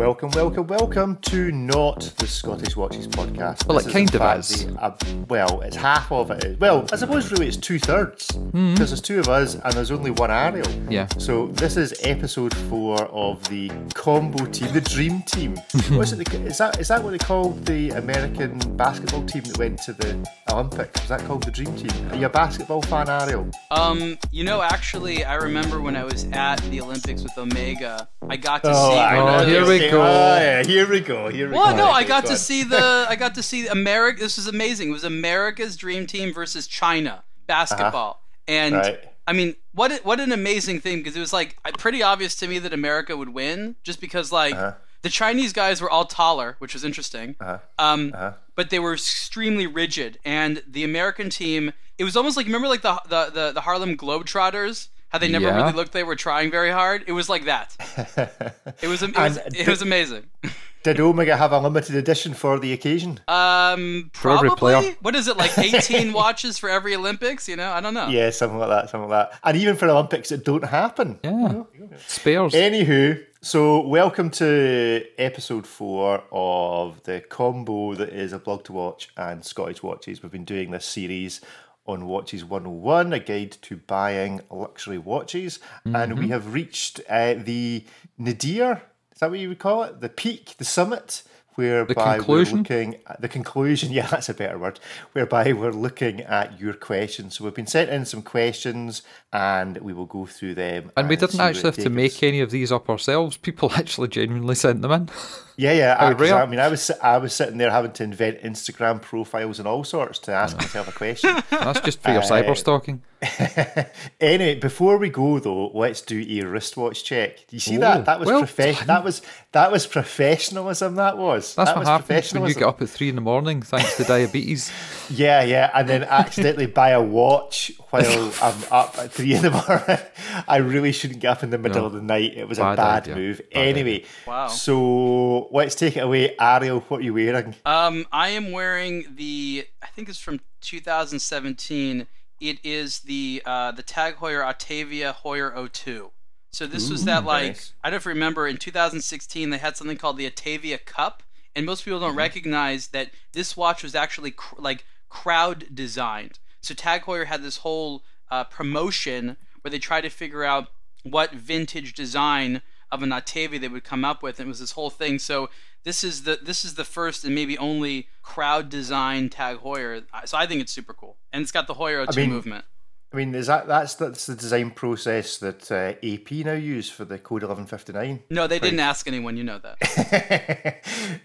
Welcome, welcome, welcome to not the Scottish Watches podcast. Well, This it kind in of is. the- uh, well, it's half of it. Is. Well, I suppose really it's two thirds because Hmm. there's two of us and there's only one Ariel. Yeah. So this is episode four of the combo team, the dream team. What's it? the- Is that is that what they called the American basketball team that went to the Olympics? Is that called the dream team? Are you a basketball fan, Ariel? Um, you know, actually, I remember when I was at the Olympics with Omega, I got to see. Oh, here we Okay, go. oh, yeah, here we go. Here we Well, go. Well, no, I got go to on. see the. I got to see America. This was amazing. It was America's dream team versus China basketball, and Uh-huh. Right. I mean, what what an amazing thing because it was like uh, pretty obvious to me that America would win just because like Uh-huh. the Chinese guys were all taller, which was interesting. Uh-huh. Um, Uh-huh. but they were extremely rigid, and the American team. It was almost like remember like the the the, the Harlem Globetrotters. How they never Yeah. really looked they were trying very hard. It was like that. It was it was, And it was amazing. Did Omega have a limited edition for the occasion? Um, probably. What is it like? 18 watches for every Olympics? You know, I don't know. yeah, something like that, something like that. And even for Olympics that don't happen. Yeah. Spares. Anywho, so welcome to episode four of the combo that is a blog to watch and Scottish watches. We've been doing this series on Watches 101, a guide to buying luxury watches, and we have reached uh, the nadir. Is that what you would call it? The peak, the summit. Whereby we're looking at the conclusion, yeah, that's a better word. Whereby we're looking at your questions. So we've been sent in some questions, and we will go through them. and we didn't actually have to make us. any of these up ourselves. People actually genuinely sent them in. Yeah, yeah. I. I mean, I was I was sitting there having to invent Instagram profiles and all sorts to ask myself a question. That's just for your cyber uh, stalking. anyway, before we go though, let's do a wristwatch check. Do you see Oh, that? That was well profe- That was that was professionalism. That was. That's that what was happens when you get up at three in the morning thanks to diabetes. Yeah, yeah, and then accidentally buy a watch while I'm up at three in the morning. I really shouldn't get up in the middle No. of the night. It was a Bad bad idea. move. Bad anyway, Wow. So let's take it away, Ariel. What are you wearing? Um, I am wearing the. I think it's from 2017. It is the uh, the Tag Heuer Autavia Heuer 02. So this was that like nice. I don't know if you remember in 2016 they had something called the Autavia Cup, and most people Mm-hmm. don't recognize that this watch was actually cr- like crowd designed. So Tag Heuer had this whole uh, promotion where they tried to figure out what vintage design of an Autavia they would come up with, and it was this whole thing. So this is the this is the first and maybe only crowd designed Tag Heuer. So I think it's super cool, and it's got the Heuer 02 mean, movement. I mean, is that that's that's the design process that uh, AP now use for the Code eleven fifty nine? No, they didn't ask anyone. You know that.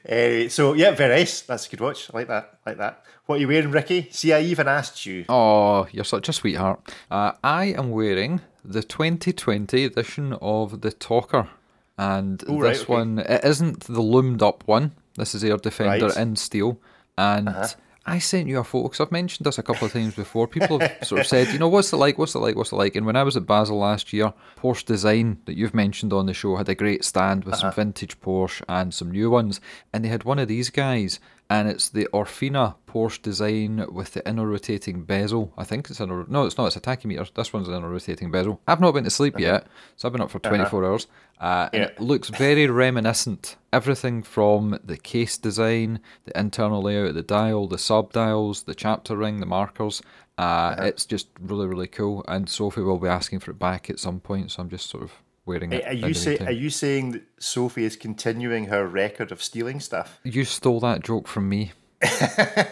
anyway, so yeah, very nice. That's a good watch. I like that. I like that. What are you wearing, Ricky? See, I even asked you. Oh, you're such a sweetheart. Uh, I am wearing the 2020 edition of the Talker, and Oh, right, this okay. one it isn't the loomed up one. This is Air Defender Right. in steel, and uh-huh. I sent you a photo because I've mentioned this a couple of times before. People have sort of said, you know, what's it like? What's it like? What's it like? And when I was at Basel last year, Porsche Design that you've mentioned on the show had a great stand with uh-huh. some vintage Porsche and some new ones, and they had one of these guys, and it's the Orfina Porsche Design with the inner rotating bezel. I think it's inner. No, it's not. It's a tachymeter. This one's an inner rotating bezel. I've not been to sleep yet, so I've been up for 24 hours. Uh, and Yeah. it looks very reminiscent. Everything from the case design, the internal layout of the dial, the sub dials, the chapter ring, the markers. Uh, It's just really, really cool. And Sophie will be asking for it back at some point, so I'm just sort of wearing it. Are you say. Are you saying that Sophie is continuing her record of stealing stuff? You stole that joke from me.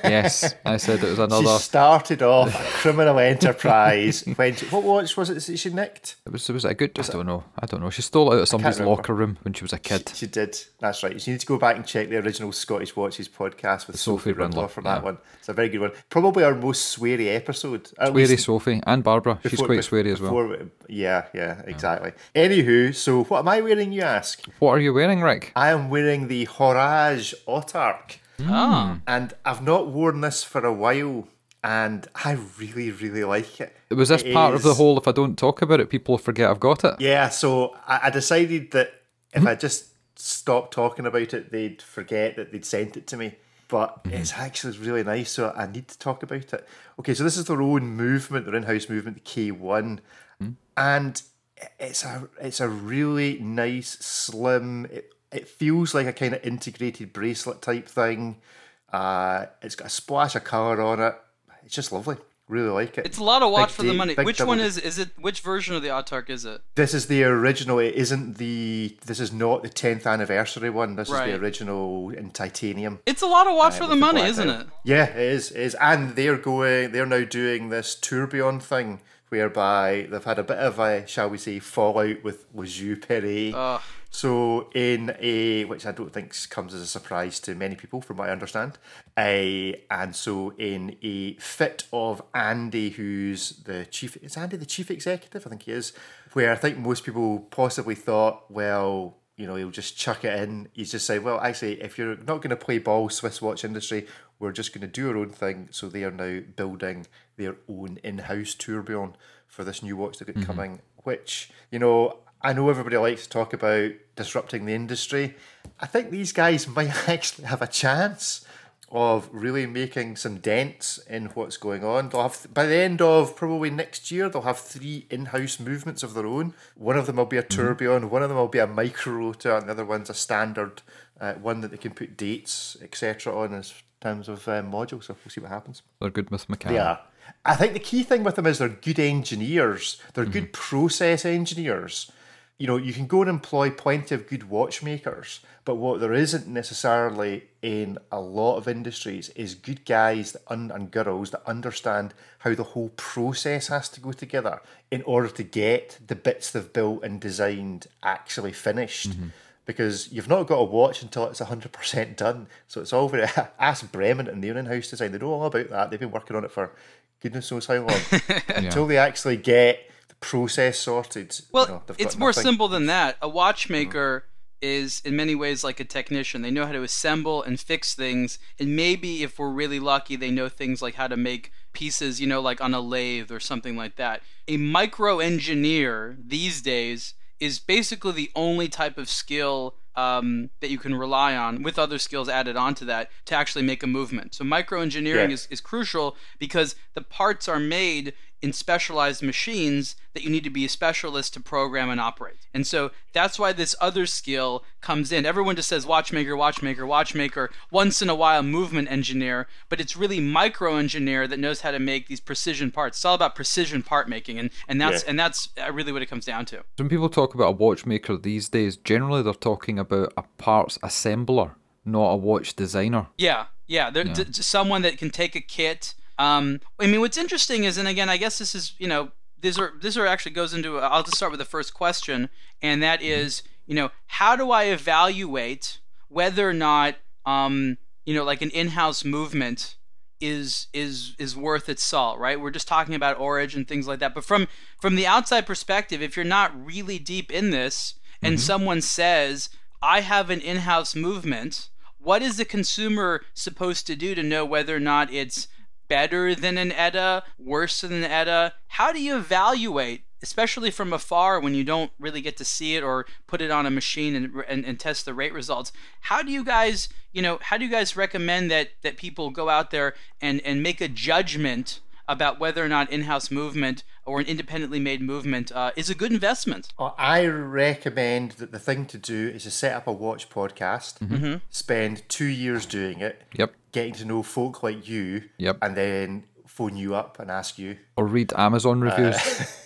Yes, I said it was another. She started off a criminal enterprise. when she, what watch was it that she nicked? It was, was it a good? I don't know. I don't know. She stole it out of somebody's locker room when she was a kid. She did. That's right. You need to go back and check the original Scottish Watches podcast with Sophie, Sophie Rindler Rindler, for that yeah. one. It's a very good one. Probably our most sweary episode. Sweary Sophie and Barbara. She's before- quite bef- sweary as well. before yeah, yeah, exactly. Anywho, so what am I wearing, you ask? What are you wearing, Rick? I am wearing the Horage Autark. Ah, hmm. And I've not worn this for a while, and I really, really like it. It was this It part of the whole? If I don't talk about it, people forget I've got it. Yeah, so I, I decided that if hmm? I just stopped talking about it, they'd forget that they'd sent it to me. But hmm. it's actually really nice, so I need to talk about it. Okay, so this is their own movement, their in-house movement, the K1, and it's a it's a really nice, slim. It, it feels like a kind of integrated bracelet type thing. Uh, it's got a splash of color on it. It's just lovely. Really like it. It's a lot of watch Big for the money. Which one is is it? Which version of the Autark is it? This is the original. It isn't the. This is not the tenth anniversary one. This Right. is the original in titanium. It's a lot of watch for with the money, isn't out. it? Yeah, it is. It is, and they're going. They're now doing this tourbillon thing, whereby they've had a bit of a, shall we say, fallout with La Joux-Perret. Ugh. So in a, which I don't think comes as a surprise to many people, from what I understand, a, and so in a fit of Andy, who's the chief, is Andy the chief executive? I think he is. Where I think most people possibly thought, well, you know, he'll just chuck it in. He's just said, well, actually, if you're not going to play ball, Swiss watch industry, we're just going to do our own thing. So they are now building their own in-house tourbillon for this new watch they've got mm-hmm. coming, which, you know, I know everybody likes to talk about disrupting the industry. I think these guys might actually have a chance of really making some dents in what's going on. They'll have by the end of probably next year, they'll have three in-house movements of their own. One of them will be a tourbillon, one of them will be a micro rotor, and the other one's a standard uh, one that they can put dates etc. on as terms of um, modules. So we'll see what happens. They're good with mechanics. Yeah. I think the key thing with them is they're good engineers. They're good process engineers. You know, you can go and employ plenty of good watchmakers, but what there isn't necessarily in a lot of industries is good guys and girls that understand how the whole process has to go together in order to get the bits they've built and designed actually finished mm-hmm. because you've not got a watch until it's 100% done. So it's all very. Ask Bremont and their in house design. They know all about that. They've been working on it for goodness knows how long. Until they actually get process sorted. you Well, know, they've it's more simple than that. A watchmaker is in many ways like a technician. They know how to assemble and fix things, and maybe if we're really lucky, they know things like how to make pieces, you know, like on a lathe or something like that. A micro engineer these days is basically the only type of skill um, that you can rely on with other skills added onto that to actually make a movement. So micro engineering Yeah. is, is crucial because the parts are made in specialized machines that you need to be a specialist to program and operate. And so that's why this other skill comes in. Everyone just says watchmaker, watchmaker, watchmaker, once in a while movement engineer, but it's really micro engineer that knows how to make these precision parts. It's all about precision part making and, and that's Yeah. and that's uh, really what it comes down to. When people talk about a watchmaker these days, generally they're talking about a parts assembler, not a watch designer. Yeah, yeah. There, d- d- someone that can take a kit. Um, I mean, what's interesting is, and again, I guess this is, you know, these are this are actually goes into. I'll just start with the first question, and that is, you know, how do I evaluate whether or not, um, you know, like an in-house movement is is is worth its salt, right? We're just talking about origin and things like that, but from from the outside perspective, if you're not really deep in this, and someone says, "I have an in-house movement," what is the consumer supposed to do to know whether or not it's better than an ETA, worse than an ETA? How do you evaluate, especially from afar when you don't really get to see it or put it on a machine and, and, and test the rate results? How do you guys, you know, how do you guys recommend that that people go out there and and make a judgment about whether or not in-house movement or an independently made movement uh, is a good investment? Well, I recommend that the thing to do is to set up a watch podcast, Mm-hmm. spend two years doing it, Yep. getting to know folk like you, Yep. and then phone you up and ask you. Or read Amazon reviews.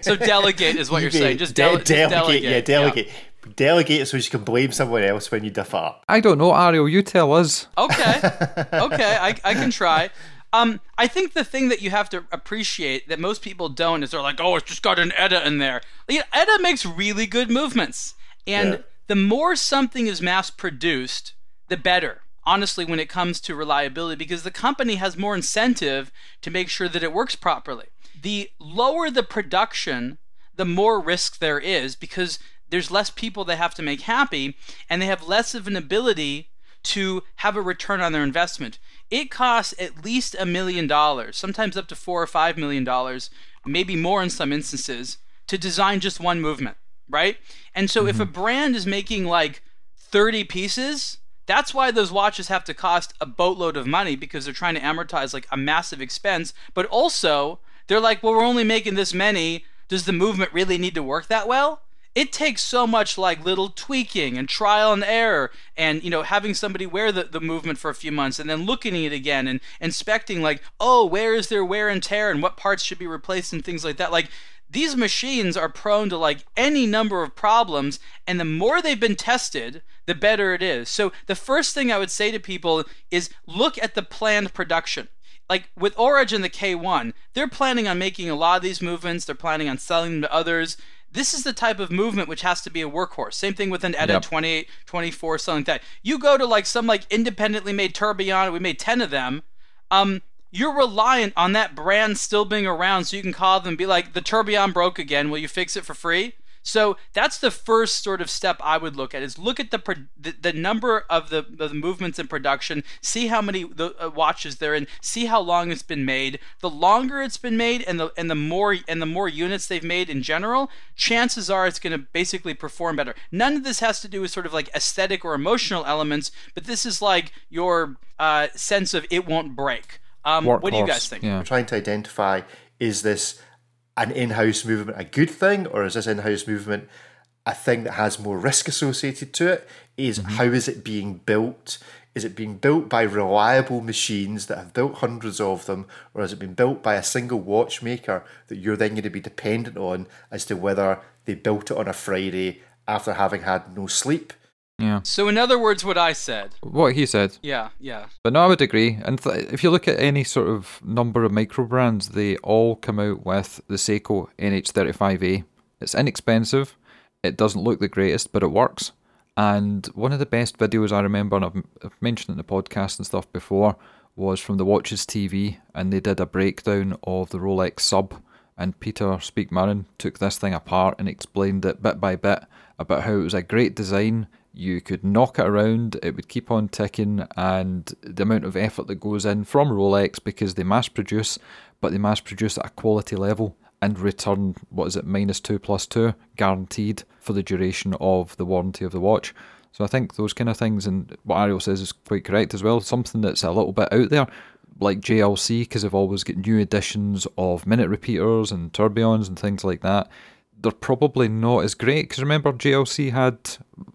So delegate is what you're saying. Just, de- dele- just delegate. Yeah, delegate. Delegate so you can blame someone else when you duff up. I don't know, Ariel, you tell us. Okay. Okay, I, I can try. Um, I think the thing that you have to appreciate that most people don't is they're like, oh, it's just got an ETA in there. Like, ETA makes really good movements. And Yeah. the more something is mass produced, the better, honestly, when it comes to reliability, because the company has more incentive to make sure that it works properly. The lower the production, the more risk there is because there's less people they have to make happy and they have less of an ability to have a return on their investment. It costs at least a million dollars, sometimes up to four or five million dollars, maybe more in some instances, to design just one movement, right? And so if a mm-hmm. brand is making like 30 pieces, that's why those watches have to cost a boatload of money because they're trying to amortize like a massive expense, but also they're like, well, we're only making this many. does the movement really need to work that well? It takes so much like little tweaking and trial and error and you know having somebody wear the, the movement for a few months and then looking at it again and inspecting like oh where is there wear and tear and what parts should be replaced and things like that. Like these machines are prone to like any number of problems and the more they've been tested the better it is. So the first thing i would say to people is look at the planned production. Like with origin the k1 they're planning on making a lot of these movements. They're planning on selling them to others this is the type of movement which has to be a workhorse. Same thing with an ETA yep. 28, 24, something like that. You go to like some like independently made tourbillon, we made 10 of them. Um, you're reliant on that brand still being around so you can call them and be like, the tourbillon broke again. Will you fix it for free? So that's the first sort of step I would look at is look at the the, the number of the, the movements in production, see how many the, uh, watches they're in, see how long it's been made. The longer it's been made and the and the more and the more units they've made in general, chances are it's going to basically perform better. None of this has to do with sort of like aesthetic or emotional elements, but this is like your uh, sense of it won't break. Um, what do you guys think? Yeah. I'm trying to identify is this an in-house movement a good thing, or is this in-house movement a thing that has more risk associated to it? Is mm-hmm. how is it being built? Is it being built by reliable machines that have built hundreds of them, or has it been built by a single watchmaker that you're then going to be dependent on as to whether they built it on a Friday after having had no sleep? Yeah. So, in other words, what I said. What he said. Yeah, yeah. But no, I would agree. And th- if you look at any sort of number of micro brands, they all come out with the Seiko NH35A. It's inexpensive. It doesn't look the greatest, but it works. And one of the best videos I remember, and I've, I've mentioned it in the podcast and stuff before, was from the Watches TV, and they did a breakdown of the Rolex Sub. And Peter Speake-Marin took this thing apart and explained it bit by bit about how it was a great design you could knock it around, it would keep on ticking, and the amount of effort that goes in from Rolex because they mass produce, but they mass produce at a quality level and return what is it minus two plus two guaranteed for the duration of the warranty of the watch. So I think those kind of things, and what Ariel says is quite correct as well. Something that's a little bit out there, like JLC, because they've always got new editions of minute repeaters and tourbillons and things like that they're probably not as great because remember JLC had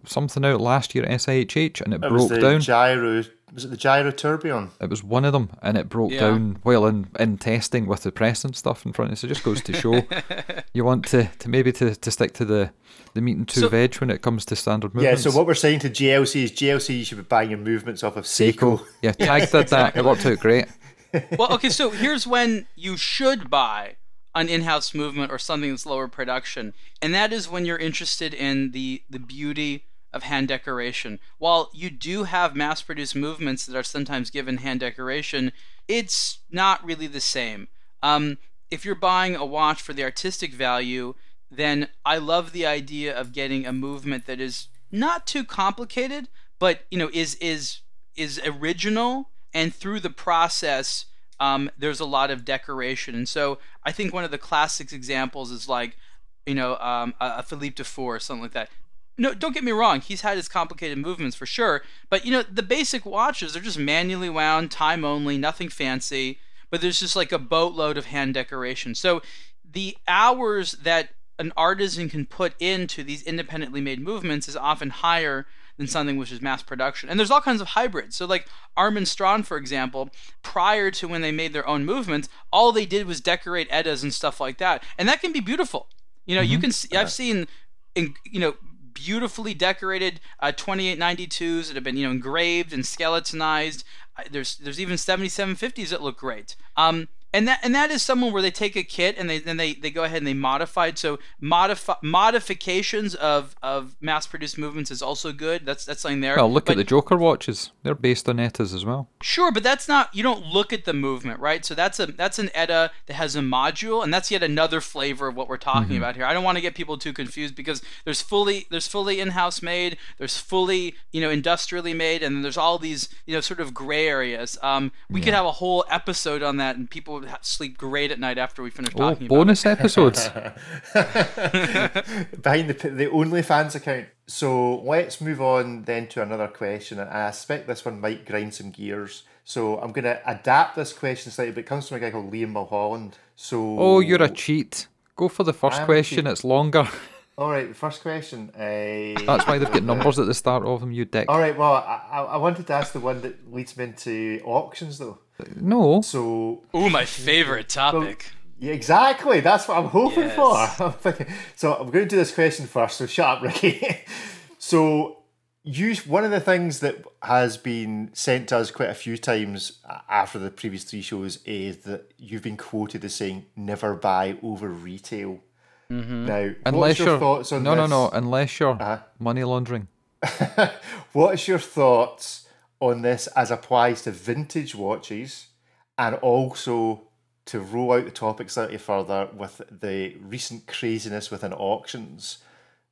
something out last year at SIHH and it, it broke down. Gyro was it the gyro tourbillon? It was one of them, and it broke yeah. down while in, in testing with the press and stuff in front of it. So it just goes to show you want to, to maybe to, to stick to the the meat and two so, veg when it comes to standard movements. Yeah, so what we're saying to JLC is JLC should be buying your movements off of Seiko. Seiko. Yeah, Tag did that. It worked out great. Well, okay, so here's when you should buy an in-house movement or something that's lower production, and that is when you're interested in the the beauty of hand decoration. While you do have mass-produced movements that are sometimes given hand decoration, it's not really the same. Um, if you're buying a watch for the artistic value, then I love the idea of getting a movement that is not too complicated, but you know is is is original and through the process um, there's a lot of decoration. And so I think one of the classic examples is like, you know, um, a, Philippe Dufour or something like that. No, don't get me wrong. He's had his complicated movements for sure, but you know the basic watches are just manually wound, time only, nothing fancy. But there's just like a boatload of hand decoration. So the hours that an artisan can put into these independently made movements is often higher than something which is mass production. And there's all kinds of hybrids. So like Armin Strom, for example, prior to when they made their own movements, all they did was decorate ETAs and stuff like that, and that can be beautiful. You know, mm-hmm. you can see. I've seen, in, you know, beautifully decorated uh, 2892s that have been you know engraved and skeletonized. There's there's even 7750s that look great. Um, and that and that is someone where they take a kit and they then they, they go ahead and they modify it. So modify modifications of, of mass produced movements is also good. That's that's something there. Well, look but, at the Joker watches; they're based on ETAs as well. Sure, but that's not you don't look at the movement, right? So that's a that's an ETA that has a module, and that's yet another flavor of what we're talking mm-hmm. about here. I don't want to get people too confused because there's fully there's fully in house made, there's fully you know industrially made, and there's all these you know sort of gray areas. Um, we yeah. could have a whole episode on that, and people sleep great at night after we finish oh, talking. bonus episodes behind the the OnlyFans account. So let's move on then to another question, and I suspect this one might grind some gears. So I'm going to adapt this question slightly, but it comes from a guy called Liam Mulholland. So oh, you're a cheat. Go for the first I'm question. It's longer. All right, the first question. Uh, That's why they've got numbers at the start of them. You dick. All right, well, I, I I wanted to ask the one that leads me into auctions, though. No. So, Ooh, my favorite topic. yeah, exactly. That's what I'm hoping Yes. for. I'm thinking, so I'm going to do this question first. So shut up, Ricky. so, you one of the things that has been sent to us quite a few times after the previous three shows is that you've been quoted as saying never buy over retail. Mm-hmm. Now, what's Unless your you're thoughts on this? no, no, no. Unless you're uh-huh. money laundering. What's your thoughts on this as applies to vintage watches and also to roll out the topic slightly further with the recent craziness within auctions?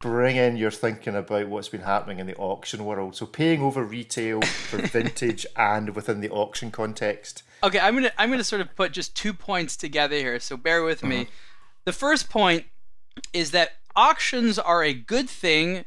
Bring in your thinking about what's been happening in the auction world. So paying over retail for vintage and within the auction context. Okay, I'm gonna I'm gonna sort of put just two points together here. So bear with me. Uh-huh. The first point is that auctions are a good thing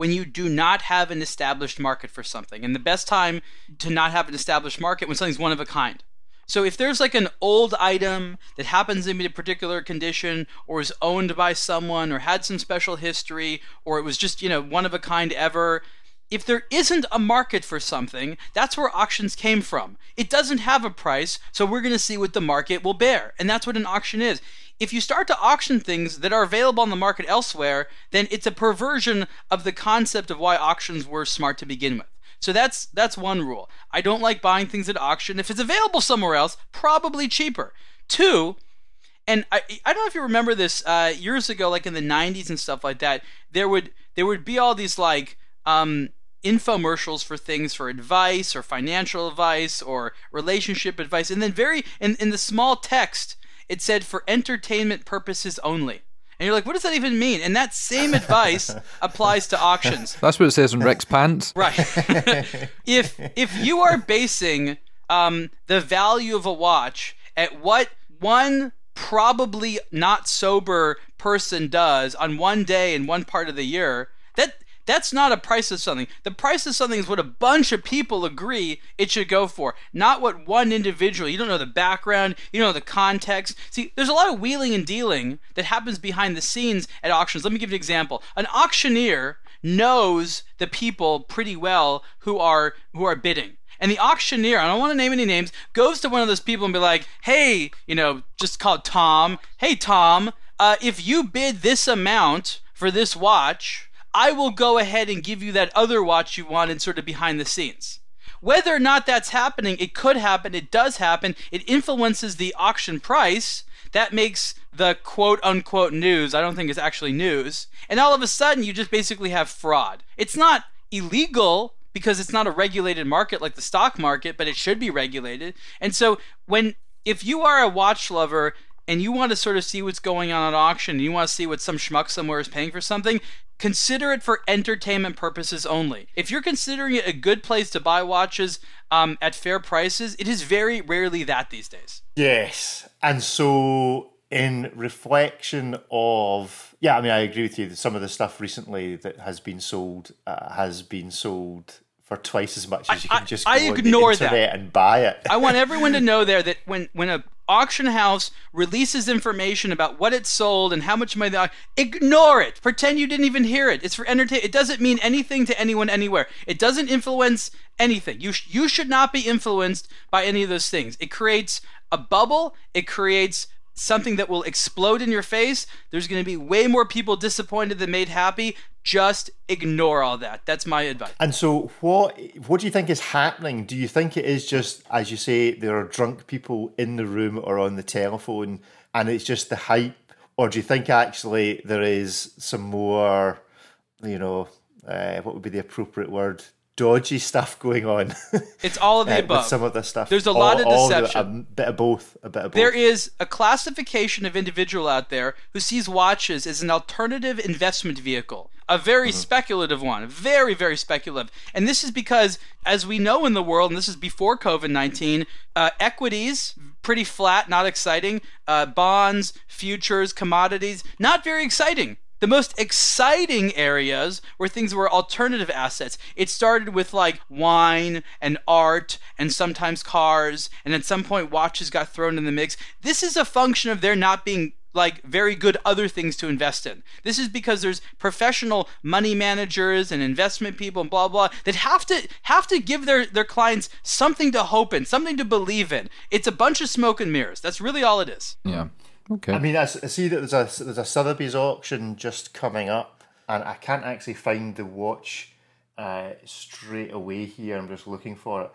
when you do not have an established market for something. And the best time to not have an established market when something's one of a kind. So if there's like an old item that happens to be in a particular condition or is owned by someone or had some special history or it was just, you know, one of a kind ever, if there isn't a market for something, that's where auctions came from. It doesn't have a price, so we're going to see what the market will bear. And that's what an auction is. If you start to auction things that are available on the market elsewhere, then it's a perversion of the concept of why auctions were smart to begin with. So that's that's one rule. I don't like buying things at auction. If it's available somewhere else, probably cheaper. Two, and I I don't know if you remember this uh, years ago, like in the '90s and stuff like that. There would there would be all these like um, infomercials for things for advice or financial advice or relationship advice, and then very in in the small text it said for entertainment purposes only. And you're like, what does that even mean? And that same advice applies to auctions. That's what it says in Rick's pants. Right. if if you are basing um, the value of a watch at what one probably not sober person does on one day in one part of the year, that that's not a price of something. The price of something is what a bunch of people agree it should go for, not what one individual. You don't know the background, you don't know the context. See, there's a lot of wheeling and dealing that happens behind the scenes at auctions. Let me give you an example. An auctioneer knows the people pretty well who are who are bidding. And the auctioneer, I don't want to name any names, goes to one of those people and be like, "Hey, you know, just call Tom. Hey, Tom, uh, if you bid this amount for this watch, I will go ahead and give you that other watch you wanted, sort of behind the scenes." Whether or not that's happening, it could happen. It does happen. It influences the auction price. That makes the quote unquote news. I don't think it's actually news. And all of a sudden, you just basically have fraud. It's not illegal because it's not a regulated market like the stock market, but it should be regulated. And so, when if you are a watch lover and you want to sort of see what's going on at auction, and you want to see what some schmuck somewhere is paying for something, consider it for entertainment purposes only. If you're considering it a good place to buy watches um, at fair prices, it is very rarely that these days. Yes. And so, in reflection of, yeah, I mean, I agree with you. Some of the stuff recently that has been sold uh, has been sold for twice as much as you can I- just I go on ignore that. and buy it. I want everyone to know there that when when a auction house releases information about what it sold and how much money they ignore it. Pretend you didn't even hear it. It's for entertainment. It doesn't mean anything to anyone anywhere. It doesn't influence anything. You sh- you should not be influenced by any of those things. It creates a bubble. It creates something that will explode in your face. There's going to be way more people disappointed than made happy. Just ignore all that. That's my advice. And so, what what do you think is happening? Do you think it is just, as you say, there are drunk people in the room or on the telephone, and it's just the hype, or do you think actually there is some more, you know, uh, what would be the appropriate word? Dodgy stuff going on. It's all of the uh, above. some of this stuff. There's a lot of the- deception. a bit of both. A bit of both. There is a classification of individual out there who sees watches as an alternative investment vehicle, a very speculative one, very, very speculative. And this is because, as we know in the world, and this is before COVID 19, uh, equities, pretty flat, not exciting. Uh, bonds, futures, commodities, not very exciting. The most exciting areas were things that were alternative assets. It started with like wine and art and sometimes cars, and at some point watches got thrown in the mix. This is a function of there not being like very good other things to invest in. This is because there's professional money managers and investment people and blah blah that have to have to give their their clients something to hope in, something to believe in. It's a bunch of smoke and mirrors. That's really all it is. Yeah. Okay. I mean, I see that there's a there's a Sotheby's auction just coming up, and I can't actually find the watch uh, straight away here. I'm just looking for it,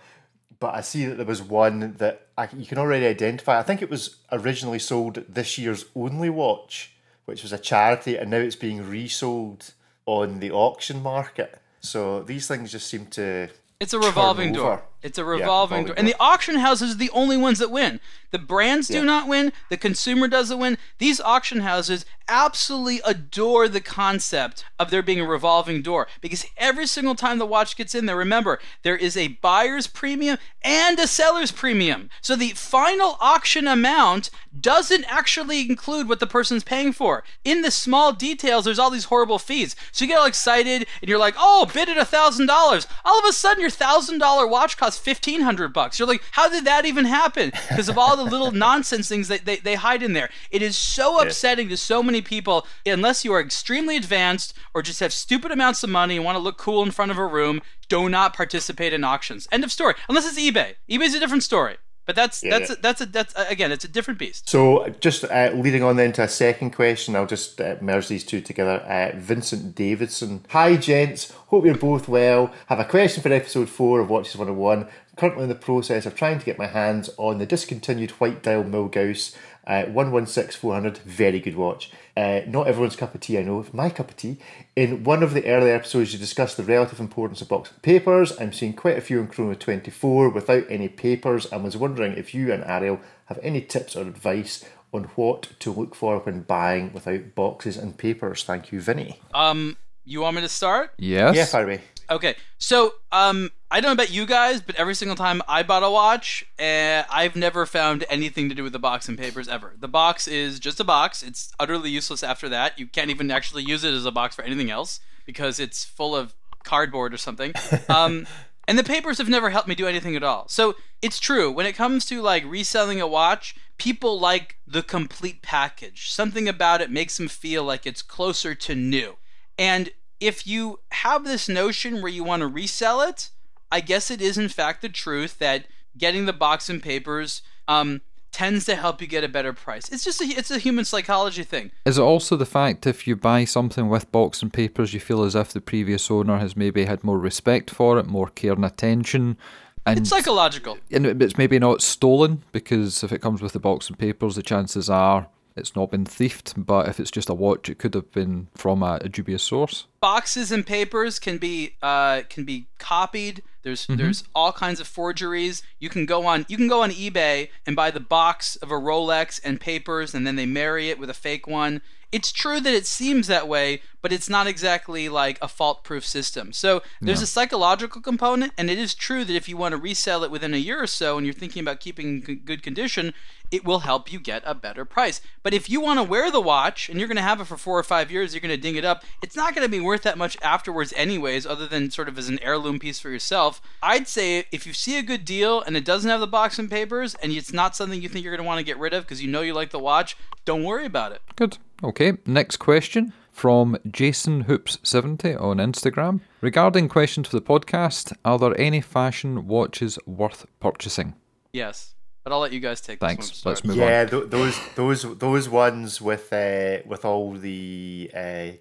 but I see that there was one that I, you can already identify. I think it was originally sold this year's only watch, which was a charity, and now it's being resold on the auction market. So these things just seem to It's a revolving over. door. It's a revolving revolving door. And the auction houses are the only ones that win. The brands do Yeah. not win. The consumer doesn't win. These auction houses absolutely adore the concept of there being a revolving door because every single time the watch gets in there, remember, there is a buyer's premium and a seller's premium. So the final auction amount doesn't actually include what the person's paying for. In the small details, there's all these horrible fees. So you get all excited and you're like, oh, bid at a thousand dollars. All of a sudden, your thousand dollar watch costs fifteen hundred bucks. You're like, how did that even happen? Because of all the little nonsense things that they, they hide in there. It is so upsetting to so many people, unless you are extremely advanced or just have stupid amounts of money and want to look cool in front of a room, do not participate in auctions. End of story. Unless it's eBay. eBay's a different story. But that's that's yeah. a, that's a, that's a, again, it's a different beast. So, just uh, leading on then to a second question, I'll just uh, merge these two together. Uh, Vincent Davidson. Hi, gents. Hope you're both well. Have a question for episode 4 of Watches 101. Currently in the process of trying to get my hands on the discontinued white dial Milgauss uh, 116400. Very good watch. Uh, not everyone's cup of tea, I know. It's my cup of tea. In one of the earlier episodes, you discussed the relative importance of box and papers. I'm seeing quite a few in Chrono 24 without any papers and was wondering if you and Ariel have any tips or advice on what to look for when buying without boxes and papers. Thank you, Vinny. Um, you want me to start? yes. Yeah, fire away. Okay, so um, I don't know about you guys, but every single time I bought a watch, uh, I've never found anything to do with the box and papers ever. The box is just a box. It's utterly useless after that. You can't even actually use it as a box for anything else because it's full of cardboard or something. Um, and the papers have never helped me do anything at all. So it's true when it comes to like reselling a watch, people like the complete package. Something about it makes them feel like it's closer to new. And if you have this notion where you want to resell it, I guess it is in fact the truth that getting the box and papers um, tends to help you get a better price. It's just a, it's a human psychology thing. Is it also the fact if you buy something with box and papers, you feel as if the previous owner has maybe had more respect for it, more care and attention, and It's psychological. and it- it's maybe not stolen because if it comes with the box and papers, the chances are it's not been thieved. But if it's just a watch, it could have been from a, a dubious source. boxes and papers can be uh, can be copied. There's there's all kinds of forgeries. You can go on you can go on eBay and buy the box of a Rolex and papers, and then they marry it with a fake one. It's true that it seems that way, but it's not exactly like a fault-proof system. So there's a psychological component, and it is true that if you want to resell it within a year or so, and you're thinking about keeping good condition, it will help you get a better price. But if you want to wear the watch and you're going to have it for four or five years, you're going to ding it up. It's not going to be worth that much afterwards, anyways, other than sort of as an heirloom piece for yourself. I'd say if you see a good deal and it doesn't have the box and papers, and it's not something you think you're going to want to get rid of because you know you like the watch, don't worry about it. Good. Okay. Next question from Jason Hoops seventy on Instagram regarding questions for the podcast. Are there any fashion watches worth purchasing? Yes, but I'll let you guys take. Thanks. This one Let's move start. on. Yeah, th- those those those ones with uh, with all the uh,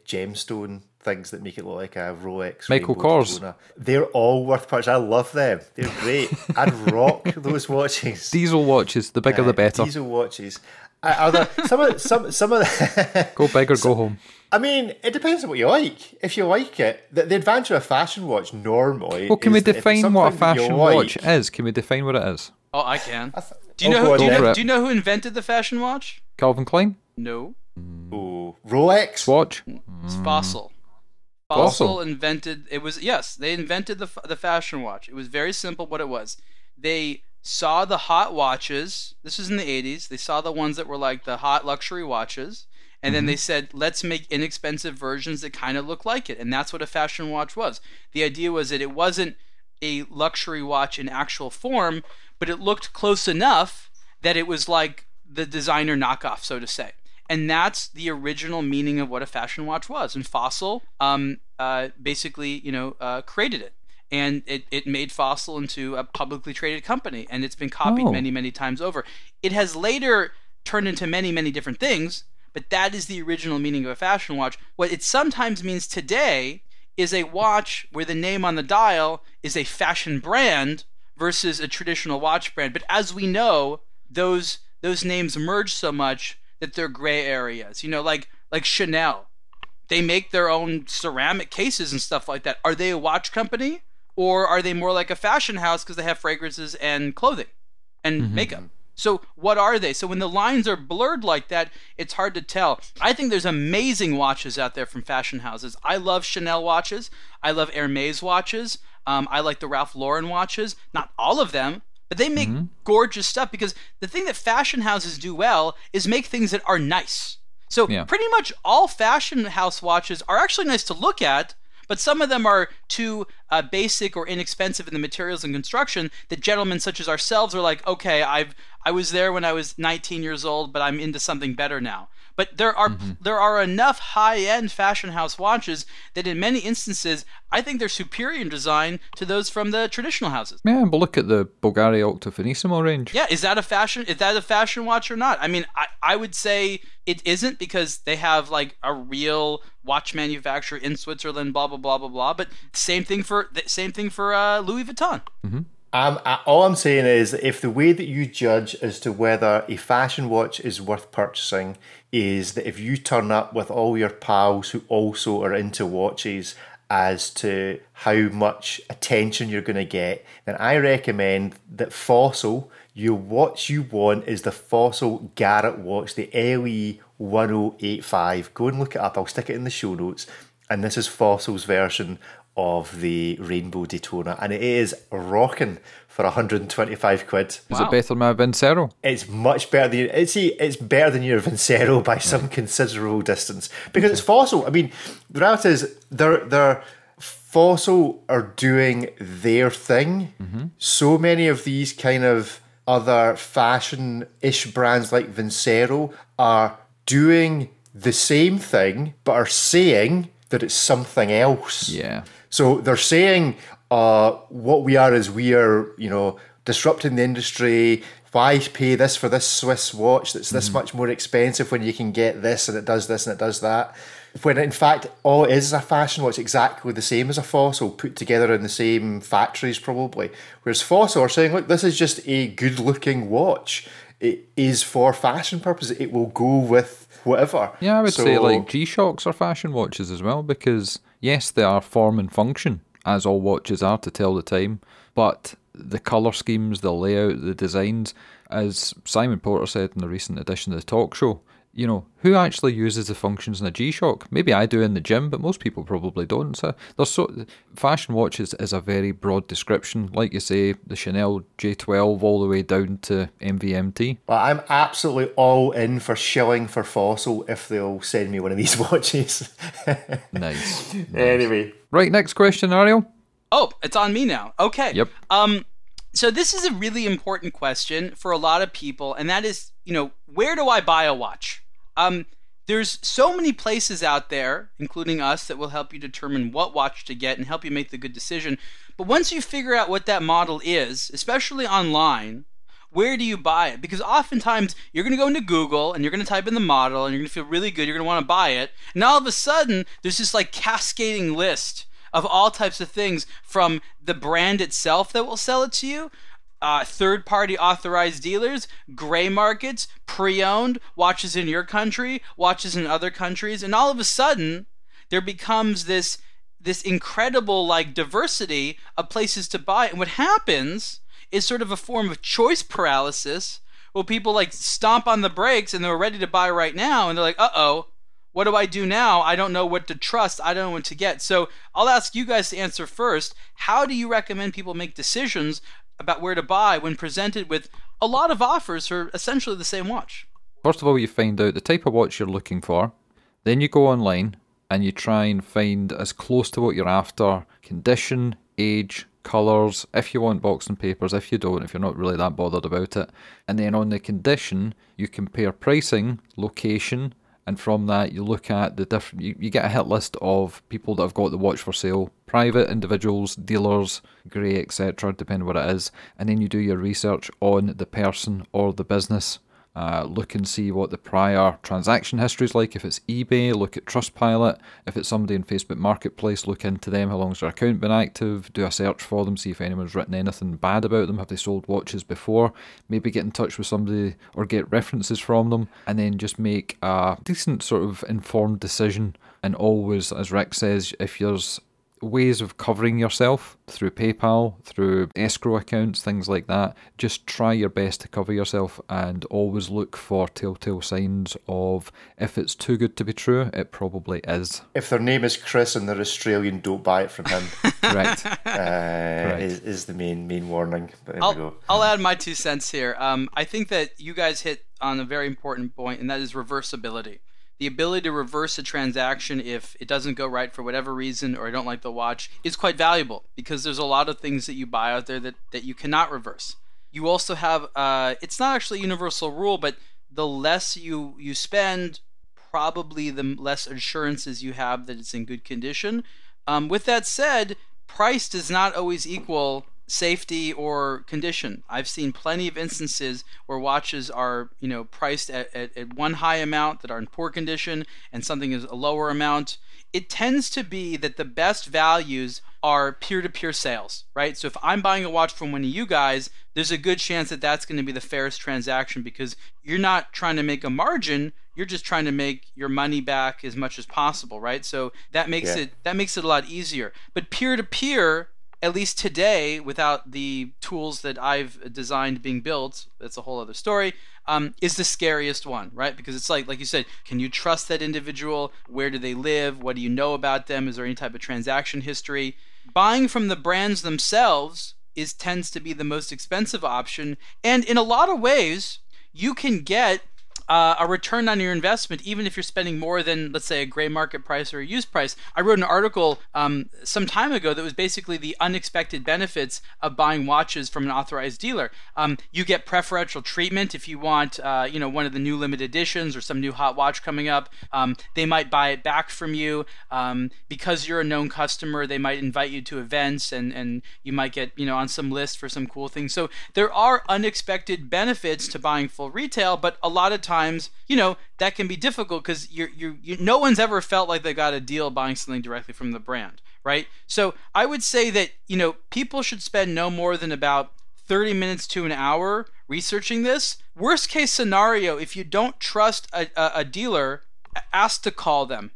gemstone things that make it look like a Rolex. Michael Rainbow Kors. Daytona. They're all worth purchase. I love them. They're great. I'd rock those watches. Diesel watches, the bigger Uh, the better. Diesel watches. Uh, Are there some of some some of the, Go big or go home. I mean, it depends on what you like. If you like it, the, the advantage of a fashion watch normally. Well, can we is that define what a something that you fashion like- watch is? Can we define what it is? Oh, I can. Do you Oh, know? Who, do, you know oh, do you know who invented the fashion watch? Calvin Klein No, Oh, Rolex. watch. Mm. it's Fossil. Mm. Fossil. Fossil invented it was yes they invented the the fashion watch. It was very simple. What it was, they saw the hot watches. This was in the eighties. They saw the ones that were like the hot luxury watches, and then mm-hmm. they said, let's make inexpensive versions that kind of look like it, and that's what a fashion watch was. The idea was that it wasn't a luxury watch in actual form, but it looked close enough that it was like the designer knockoff, so to say. and that's the original meaning of what a fashion watch was. And Fossil, um, uh, basically, you know, uh, created it and it, it made Fossil into a publicly traded company, and it's been copied Oh. many, many times over. It has later turned into many, many different things, but that is the original meaning of a fashion watch. What it sometimes means today is a watch where the name on the dial is a fashion brand versus a traditional watch brand. But as we know, those those names merge so much that they're gray areas. You know, like like Chanel they make their own ceramic cases and stuff like that. Are they a watch company or are they more like a fashion house because they have fragrances and clothing and mm-hmm. makeup? So what are they? So when the lines are blurred like that, it's hard to tell. I think there's amazing watches out there from fashion houses. I love Chanel watches. I love Hermes watches. Um, I like the Ralph Lauren watches. Not all of them, but they make gorgeous stuff because the thing that fashion houses do well is make things that are nice. So Yeah. pretty much all fashion house watches are actually nice to look at, but some of them are too uh, basic or inexpensive in the materials and construction that gentlemen such as ourselves are like, okay, I've I was there when I was 19 years old, but I'm into something better now. But there are there are enough high-end fashion house watches that in many instances I think they're superior in design to those from the traditional houses. Yeah, but look at the Bulgari Octo Finissimo range. Yeah, is that a fashion? Is that a fashion watch or not? I mean, I, I would say it isn't because they have like a real watch manufacturer in Switzerland. Blah blah blah blah blah. But same thing for same thing for uh, Louis Vuitton. Um, all I'm saying is if the way that you judge as to whether a fashion watch is worth purchasing is that if you turn up with all your pals who also are into watches as to how much attention you're going to get, then I recommend that Fossil, your watch you want is the Fossil Garrett watch, the E LE 1085. Go and look it up. I'll stick it in the show notes. And this is Fossil's version of the Rainbow Daytona, and it is rocking for 125 quid. Is Wow. it better than my Vincero? It's much better than it's see, it's better than your Vincero by some considerable distance because it's Fossil. I mean, the reality is they're they're Fossil are doing their thing. Mm-hmm. So many of these kind of other fashion-ish brands like Vincero are doing the same thing but are saying that it's something else. Yeah. So they're saying uh, what we are is we are, you know, disrupting the industry. Why pay this for this Swiss watch that's this much more expensive when you can get this and it does this and it does that? When in fact, all it is is a fashion watch exactly the same as a fossil put together in the same factories, probably. Whereas fossil are saying, look, this is just a good looking watch. It is for fashion purposes. It will go with whatever. Yeah, I would say like G Shocks are fashion watches as well because yes, they are form and function as all watches are to tell the time, but the color schemes, the layout, the designs, as Simon Porter said in the recent edition of the talk show, you know, who actually uses the functions in a G Shock? Maybe I do in the gym, but most people probably don't. So there's so fashion watches is a very broad description. Like you say, the Chanel J12 all the way down to MVMT. Well, I'm absolutely all in for shilling for Fossil if they'll send me one of these watches. Nice. anyway, right, next question, Ariel. Oh, it's on me now. Okay. Yep. Um, so this is a really important question for a lot of people, and that is, you know, where do I buy a watch? Um, there's so many places out there, including us, that will help you determine what watch to get and help you make the good decision. But once you figure out what that model is, especially online, where do you buy it? Because oftentimes you're going to go into Google and you're going to type in the model and you're going to feel really good. You're going to want to buy it. And all of a sudden, there's this like cascading list of all types of things from the brand itself that will sell it to you. Uh, third party authorized dealers, gray markets, pre owned, watches in your country, watches in other countries, and all of a sudden there becomes this this incredible like diversity of places to buy. And what happens is sort of a form of choice paralysis where people like stomp on the brakes and they're ready to buy right now and they're like, uh oh, what do I do now? I don't know what to trust. I don't know what to get. So I'll ask you guys to answer first. How do you recommend people make decisions about where to buy when presented with a lot of offers for essentially the same watch? First of all, you find out the type of watch you're looking for. Then you go online and you try and find as close to what you're after condition, age, colours, if you want boxing papers, if you don't, if you're not really that bothered about it. And then on the condition, you compare pricing, location, and from that you look at the different you, you get a hit list of people that have got the watch for sale. Private individuals dealers grey etc depending what it is. And then you do your research on the person or the business uh, look and see what the prior transaction history is like. If it's eBay, look at Trustpilot. If it's somebody in Facebook Marketplace, look into them. How long's their account been active? Do a search for them, see if anyone's written anything bad about them. Have they sold watches before? Maybe get in touch with somebody or get references from them, and then just make a decent sort of informed decision. And always, as Rick says, if there's ways of covering yourself through PayPal, through escrow accounts, things like that. Just try your best to cover yourself and always look for telltale signs of if it's too good to be true, it probably is. If their name is Chris and they're Australian, don't buy it from him. Correct. Uh, is, is the main main warning. But I'll, we go. I'll add my two cents here. Um, I think that you guys hit on a very important point, and that is reversibility. The ability to reverse a transaction if it doesn't go right for whatever reason or I don't like the watch is quite valuable because there's a lot of things that you buy out there that, that you cannot reverse. You also have, uh, it's not actually a universal rule, but the less you, you spend, probably the less assurances you have that it's in good condition. Um, with that said, price does not always equal safety or condition. I've seen plenty of instances where watches are, you know, priced at, at, at, one high amount that are in poor condition and something is a lower amount. It tends to be that the best values are peer-to-peer sales, right? So if I'm buying a watch from one of you guys, there's a good chance that that's going to be the fairest transaction because you're not trying to make a margin, you're just trying to make your money back as much as possible, right? So that makes Yeah. it that makes it a lot easier. But peer-to-peer at least today, without the tools that I've designed being built, that's a whole other story, um, is the scariest one, right? Because it's like, like you said, can you trust that individual? Where do they live? What do you know about them? Is there any type of transaction history? Buying from the brands themselves is tends to be the most expensive option, and in a lot of ways, you can get uh, a return on your investment, even if you're spending more than, let's say, a gray market price or a used price. I wrote an article um, some time ago that was basically the unexpected benefits of buying watches from an authorized dealer. Um, you get preferential treatment if you want, uh, you know, one of the new limited editions or some new hot watch coming up. Um, they might buy it back from you um, because you're a known customer. They might invite you to events, and and you might get, you know, on some list for some cool things. So there are unexpected benefits to buying full retail, but a lot of times times, you know, that can be difficult because you're, you, no one's ever felt like they got a deal buying something directly from the brand, right? So I would say that, you know, people should spend no more than about 30 minutes to an hour researching this. Worst case scenario, if you don't trust a, a, a dealer, ask to call them.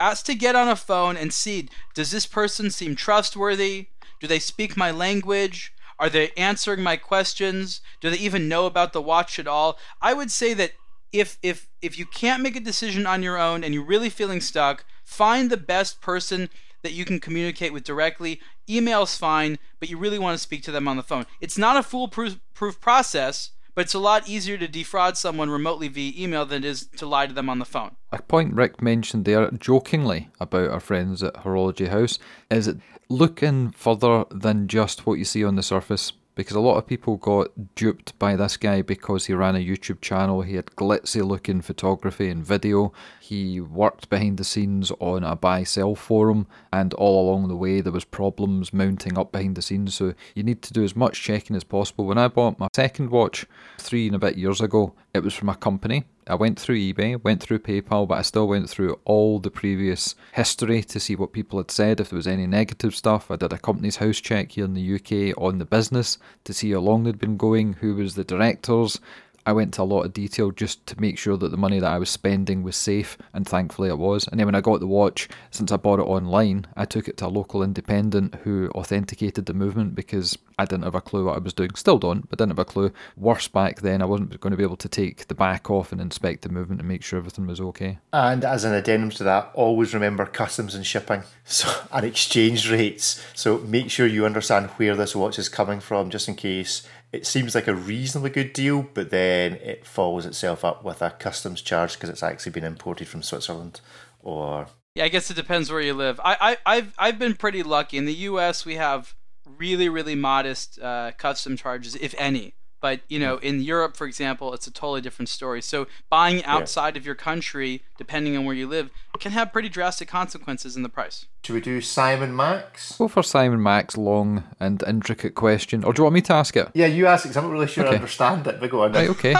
Ask to get on a phone and see does this person seem trustworthy? Do they speak my language? Are they answering my questions? Do they even know about the watch at all? I would say that if if if you can't make a decision on your own and you're really feeling stuck, find the best person that you can communicate with directly. Email's fine, but you really want to speak to them on the phone. It's not a foolproof proof process, but it's a lot easier to defraud someone remotely via email than it is to lie to them on the phone. A point Rick mentioned there jokingly about our friends at Horology House is it looking further than just what you see on the surface because a lot of people got duped by this guy because he ran a YouTube channel. He had glitzy looking photography and video. He worked behind the scenes on a buy sell forum, and all along the way there was problems mounting up behind the scenes. So you need to do as much checking as possible. When I bought my second watch three and a bit years ago, it was from a company. I went through eBay, went through PayPal, but I still went through all the previous history to see what people had said, if there was any negative stuff. I did a company's house check here in the UK on the business to see how long they'd been going, who was the directors. I went to a lot of detail just to make sure that the money that I was spending was safe, and thankfully it was. And then when I got the watch, since I bought it online, I took it to a local independent who authenticated the movement because I didn't have a clue what I was doing. Still don't, but didn't have a clue. Worse back then, I wasn't going to be able to take the back off and inspect the movement and make sure everything was okay. And as an addendum to that, always remember customs and shipping so, and exchange rates. So make sure you understand where this watch is coming from, just in case it seems like a reasonably good deal, but then it follows itself up with a customs charge because it's actually been imported from Switzerland or Yeah, I guess it depends where you live. I, I I've I've been pretty lucky. In the U.S., we have really really modest uh, custom charges, if any. But you know, in Europe, for example, it's a totally different story. So buying outside of your country, depending on where you live, can have pretty drastic consequences in the price. Should we do Simon Max? Go for Simon Mack's long and intricate question. Or do you want me to ask it? Yeah, you ask it 'cause I'm not really sure I understand it, but go on. Right, okay.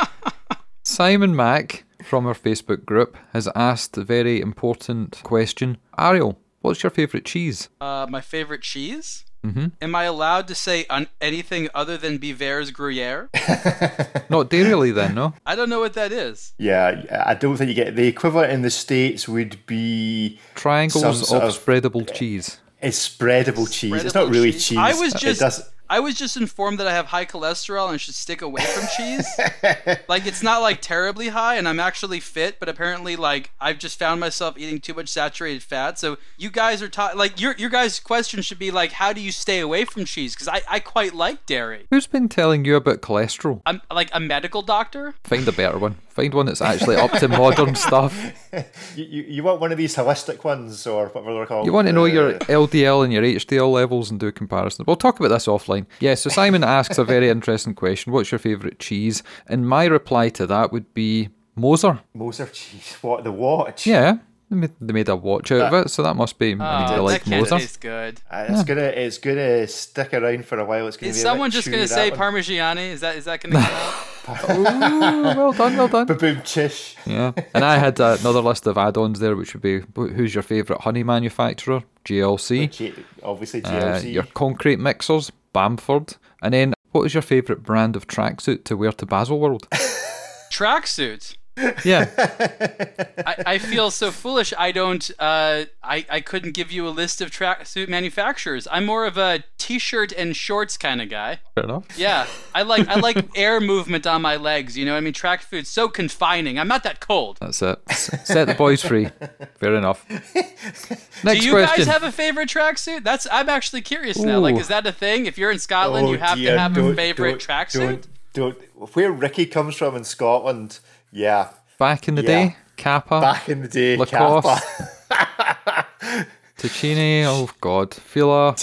Simon Mack from our Facebook group has asked a very important question. Ariel, what's your favourite cheese? Uh, my favorite cheese. Mm-hmm. Am I allowed to say un- anything other than Biver's Gruyere? Not dairyly then, no? I don't know what that is. Yeah, I don't think you get the equivalent in the States would be Triangles Some of of- spreadable cheese. it's spreadable cheese. it's not really cheese. cheese. I was It just does- I was just informed that I have high cholesterol and should stick away from cheese. like it's not like terribly high and I'm actually fit, but apparently like I've just found myself eating too much saturated fat. So you guys are ta- like your your guys' question should be like how do you stay away from cheese cuz I I quite like dairy. Who's been telling you about cholesterol? I'm like a medical doctor. Find a better one. Find one that's actually up to modern stuff. you, you, you want one of these holistic ones or whatever they're called. You want to know your Uh, LDL and your HDL levels and do a comparison. We'll talk about this offline. Yeah, so Simon asks a very interesting question. What's your favourite cheese? And my reply to that would be Moser. Moser cheese. What the watch? Yeah, they made, they made a watch out of it, so that must be. I Oh, they like that can't Moser. taste good. Uh, it's gonna it's gonna stick around for a while. It's gonna Is be a someone just going to say one. Parmigiani? Is that is that going to? Ooh, well done, well done. Ba-boom chish. Yeah, and I had uh, another list of add-ons there, which would be who's your favourite honey manufacturer? GLC. G- obviously Uh, GLC. your concrete mixers, Bamford, and then what is your favourite brand of tracksuit to wear to Baselworld? Tracksuit. Yeah, I, I feel so foolish. I don't. Uh, I I couldn't give you a list of tracksuit manufacturers. I'm more of a t-shirt and shorts kind of guy. fair enough. Yeah, I like I like air movement on my legs. You know, what I mean, track food's so confining. I'm not that cold. That's it. Set the boys free. Fair enough. Next Do you question. guys have a favorite tracksuit? That's I'm actually curious now. Like, is that a thing? If you're in Scotland, you have Oh, dear, to have a don't- favorite don't- tracksuit. Don't, don't. Where Ricky comes from in Scotland, yeah. Back in the Yeah. day, Kappa, Back in the day, Lacoste. Kappa. Tacchini, oh god, Fila.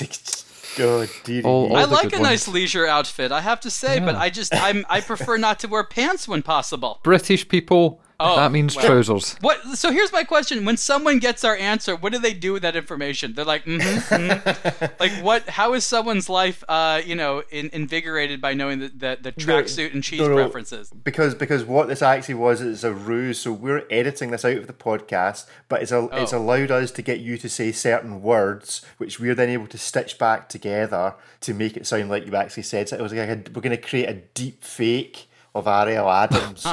God, oh, dearie All- all I like good a nice leisure outfit, I have to say, but I just I'm I prefer not to wear pants when possible. British people, Oh, that means well. trousers. What? So here's my question: When someone gets our answer, what do they do with that information? They're like, mm-hmm, like what? How is someone's life, uh, you know, in, invigorated by knowing the the, the tracksuit and cheese no, no. preferences? because because what this actually was is a ruse. So we're editing this out of the podcast, but it's a, it's Oh. allowed us to get you to say certain words, which we're then able to stitch back together to make it sound like you actually said. So it was like a, we're going to create a deep fake of Ariel Adams.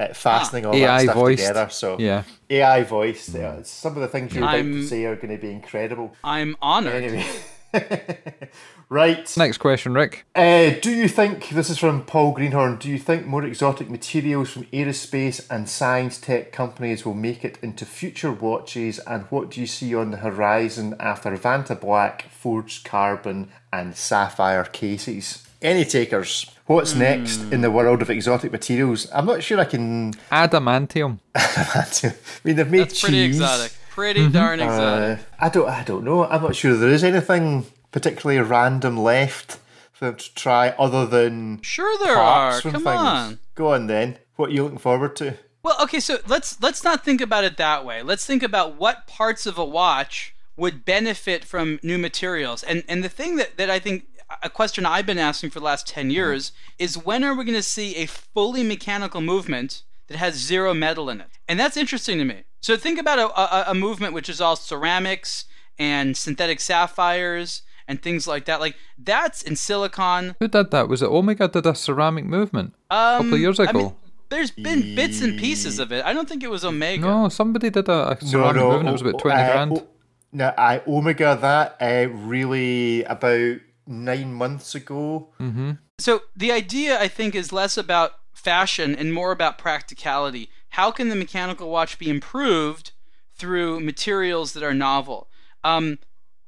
Uh, fastening all AI that stuff voiced. together, so Yeah. AI voice. Yeah, some of the things you're about to I'm- say are going to be incredible. I'm honored. Anyway, right. Next question, Rick. Uh, do you think, this is from Paul Greenhorn, do you think more exotic materials from aerospace and science tech companies will make it into future watches? And what do you see on the horizon after Vanta Black, forged carbon, and sapphire cases? Any takers? What's next in the world of exotic materials? I'm not sure I can. Adamantium. Adamantium. I mean, they've made That's pretty cheese. exotic. Pretty darn exotic. Uh, I don't. I don't know. I'm not sure there is anything particularly random left for them to try other than sure, there are. Come things. on. Go on then. What are you looking forward to? Well, okay, so let's let's not think about it that way. Let's think about what parts of a watch would benefit from new materials. And and the thing that, that I think a question I've been asking for the last 10 years is when are we going to see a fully mechanical movement that has zero metal in it? And that's interesting to me. So think about a, a, a movement which is all ceramics and synthetic sapphires and things like that. Like that's in silicon. Who did that? Was it Omega did a ceramic movement Um, a couple of years I ago? mean, there's been bits and pieces of it. I don't think it was Omega. no, somebody did a, a ceramic movement. It was about 20 uh, grand. o- no, I Omega that uh, really about nine months ago. Mm-hmm. So the idea, I think, is less about fashion and more about practicality. How can the mechanical watch be improved through materials that are novel? Um,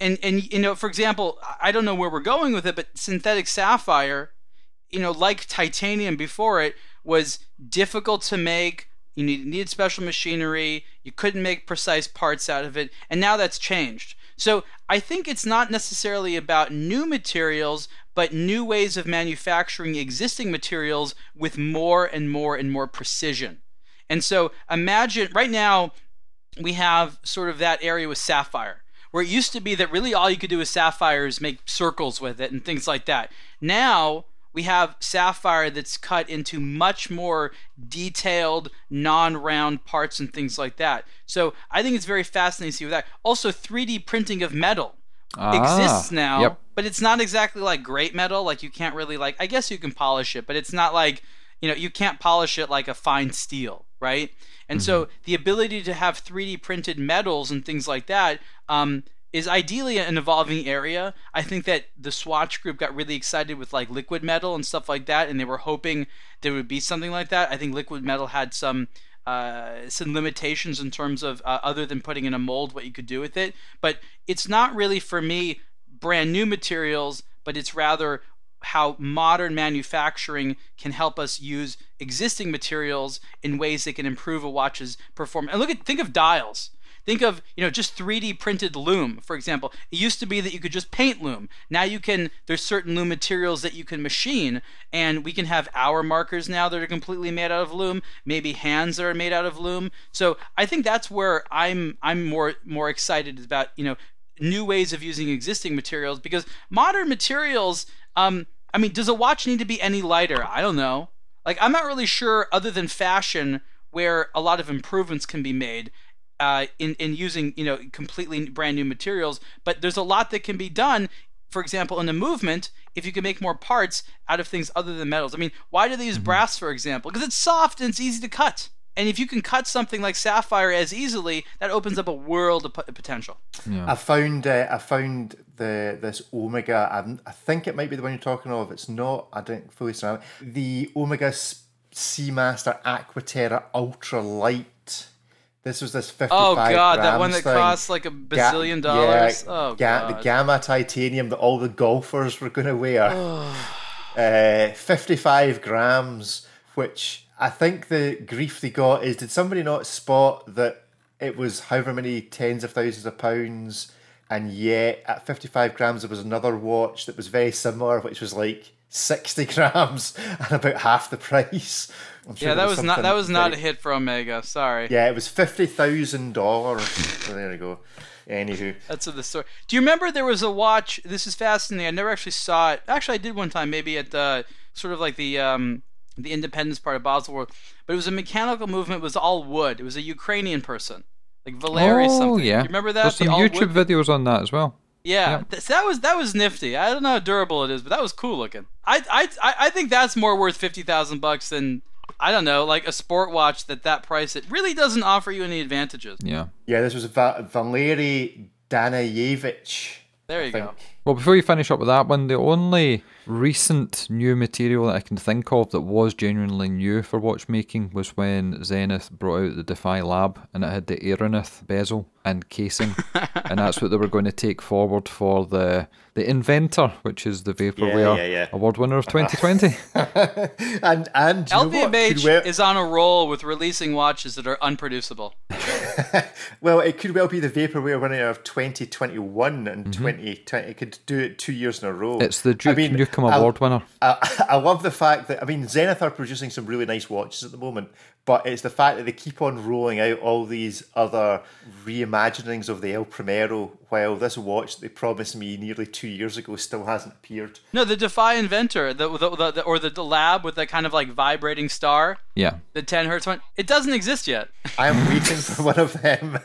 and and you know, for example, I don't know where we're going with it, but synthetic sapphire, you know, like titanium before it, was difficult to make. You need, needed special machinery. You couldn't make precise parts out of it, and now that's changed. So I think it's not necessarily about new materials, but new ways of manufacturing existing materials with more and more and more precision. And so imagine right now we have sort of that area with sapphire, where it used to be that really all you could do with sapphire is make circles with it and things like that. Now we have sapphire that's cut into much more detailed, non-round parts and things like that. So I think it's very fascinating to see with that. Also, 3D printing of metal Ah, exists now, Yep. but it's not exactly like great metal. Like you can't really like. I guess you can polish it, but it's not like you know you can't polish it like a fine steel, right? And so the ability to have 3D printed metals and things like that um, is ideally an evolving area. I think that the Swatch group got really excited with like liquid metal and stuff like that, and they were hoping there would be something like that. I think liquid metal had some uh, some limitations in terms of uh, other than putting in a mold what you could do with it. But it's not really for me brand new materials, but it's rather how modern manufacturing can help us use existing materials in ways that can improve a watch's performance. And look at think of dials. Think of, you know, just 3D printed loom, for example. It used to be that you could just paint loom. Now you can there's certain loom materials that you can machine and we can have hour markers now that are completely made out of loom, maybe hands that are made out of loom. So, I think that's where I'm I'm more more excited about, you know, new ways of using existing materials because modern materials um I mean, does a watch need to be any lighter? I don't know. Like I'm not really sure other than fashion where a lot of improvements can be made uh, in in using you know completely brand new materials. But there's a lot that can be done. For example, in the movement, if you can make more parts out of things other than metals. I mean, why do they use brass, for example? Because it's soft and it's easy to cut. And if you can cut something like sapphire as easily, that opens up a world of p- potential. I found uh, I found the this Omega. I'm, I think it might be the one you're talking of. It's not. I don't fully surround. The Omega S- Seamaster Aquaterra Ultra Light. This was this 55 Oh god, that one that thing. costs like a Ga- bazillion dollars. yeah, oh ga- god. the gamma titanium that all the golfers were going to wear. uh, 55 grams, which I think the grief they got is did somebody not spot that it was however many tens of thousands of pounds, and yet at 55 grams there was another watch that was very similar, which was like 60 grams and about half the price. I'm sure yeah, that was not that was not a hit for Omega. Sorry. Yeah, it was fifty thousand dollars. so there you go. Anywho, That's the story. Do you remember there was a watch? This is fascinating. I never actually saw it. Actually, I did one time, maybe at the sort of like the um, the Independence part of Baselworld. But it was a mechanical movement. It was all wood. It was a Ukrainian person, like Valery oh, something. yeah. Do you remember that? There's The some YouTube wood- videos on that as well. Yeah, Yeah. th- that was that was nifty. I don't know how durable it is, but that was cool looking. I I I- I think that's more worth fifty thousand bucks than I don't know, like a sport watch that that price it really doesn't offer you any advantages. Yeah. yeah, this was Va- Valery Danevych. There you I go. Think. Well, before you finish up with that one, the only recent new material that I can think of that was genuinely new for watchmaking was when Zenith brought out the Defy Lab and it had the Aeronith bezel and casing, and that's what they were going to take forward for the the Inventor, which is the Vaporware yeah, yeah. award winner of 2020. And and you know LVMH well, is on a roll with releasing watches that are unproducible. well, it could well be the vaporware winner of 2021 and Mm-hmm. 2020. It could do it two years in a row. it's the Duke I mean, I- award winner. I, I love the fact that I mean Zenith are producing some really nice watches at the moment, but it's the fact that they keep on rolling out all these other reimaginings of the El Primero, while this watch they promised me nearly two years ago still hasn't appeared. No, the Defy Inventor, the, the, the, the or the, the lab with the kind of like vibrating star, Yeah. the 10 hertz one. It doesn't exist yet. I am waiting for one of them.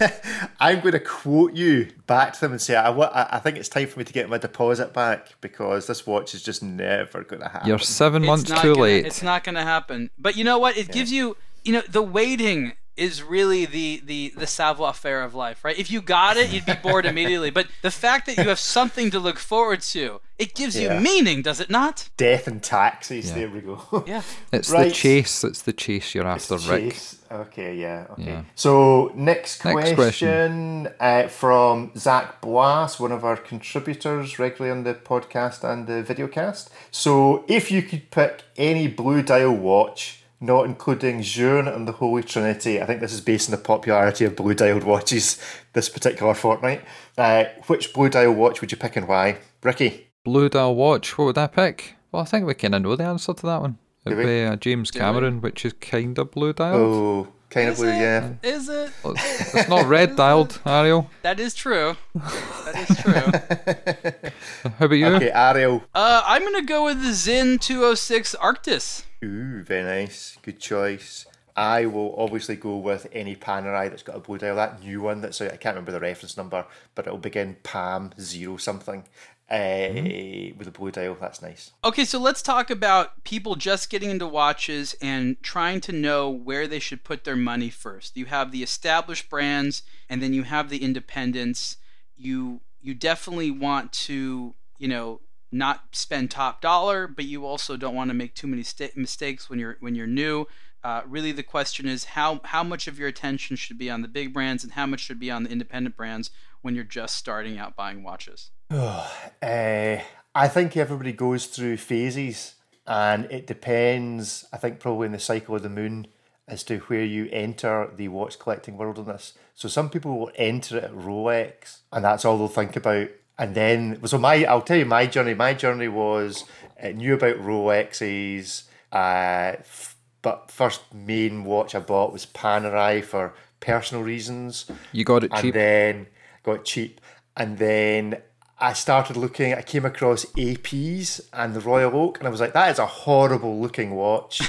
I'm going to quote you back to them and say I, wa- I I think it's time for me to get my deposit back because this watch is just never going to happen. You're seven months too gonna, late. It's not going to happen. But you know what? It gives you, you know, the waiting is really the the the savoir faire of life, right? If you got it, you'd be bored immediately. But the fact that you have something to look forward to, it gives Yeah. you meaning, does it not? Death and taxis. There we go. Yeah. It's Right. the chase. It's the chase you're after, Rick. Chase. Okay, yeah. Okay. Yeah. So next, Next question, Uh, from Zach Blass, one of our contributors regularly on the podcast and the videocast. So if you could pick any blue dial watch, not including Journe and the Holy Trinity. I think this is based on the popularity of blue dialed watches this particular fortnight. Uh, which blue dial watch would you pick and why? Ricky? Blue dial watch, what would I pick? Well, I think we kind of know the answer to that one. It'd be uh, James Cameron, which is kind of blue dialed. Oh, kind of blue, it? yeah. Is it? Well, It's it's not red dialed, Ariel. That is true. That is true. How about you? Okay, Ariel. uh, I'm gonna go with the Sinn 206 Arktis. Ooh, very nice. Good choice. I will obviously go with any Panerai that's got a blue dial. That new one that's out, I can't remember the reference number, but it'll begin Pam zero something uh, with a blue dial. That's nice. Okay, so let's talk about people just getting into watches and trying to know where they should put their money first. You have the established brands, and then you have the independents. You you definitely want to you know not spend top dollar, but you also don't want to make too many sta- mistakes when you're when you're new. Uh, really, the question is how how much of your attention should be on the big brands and how much should be on the independent brands when you're just starting out buying watches. Uh, I think everybody goes through phases, and it depends. I think probably in the cycle of the moon as to where you enter the watch collecting world in this. So some people will enter it at Rolex, and that's all they'll think about. And then, so my, I'll tell you my journey. My journey was uh, knew about Rolexes. Uh, f- but first main watch I bought was Panerai for personal reasons You got it and cheap. then got it cheap and then I started looking I came across APs and the Royal Oak and I was like that is a horrible looking watch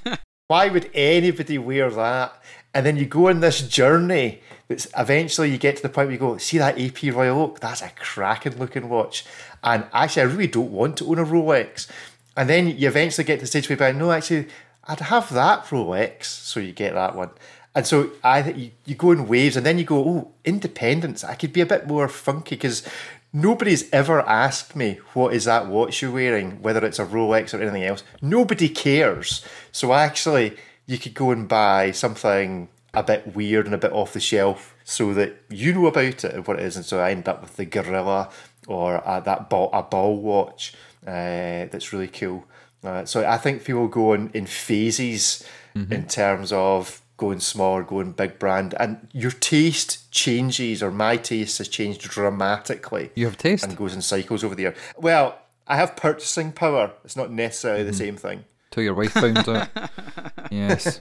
why would anybody wear that and then you go on this journey that's eventually you get to the point where you go see that AP Royal Oak that's a cracking looking watch and actually I really don't want to own a Rolex and then you eventually get to the stage where you're like, no actually I'd have that Rolex so you get that one and so I think you, you go in waves, and then you go, oh, independence. I could be a bit more funky because nobody's ever asked me what is that watch you're wearing, whether it's a Rolex or anything else. Nobody cares. So actually, you could go and buy something a bit weird and a bit off the shelf, so that you know about it and what it is. And so I end up with the Gorilla or uh, that ball, a ball watch uh, that's really cool. Uh, so I think people go in, in phases in terms of going small or going big brand, and your taste changes, or my taste has changed dramatically. You have taste. and goes in cycles over the year. Well, I have purchasing power. It's not necessarily Mm-hmm. the same thing. Till your wife found out. yes.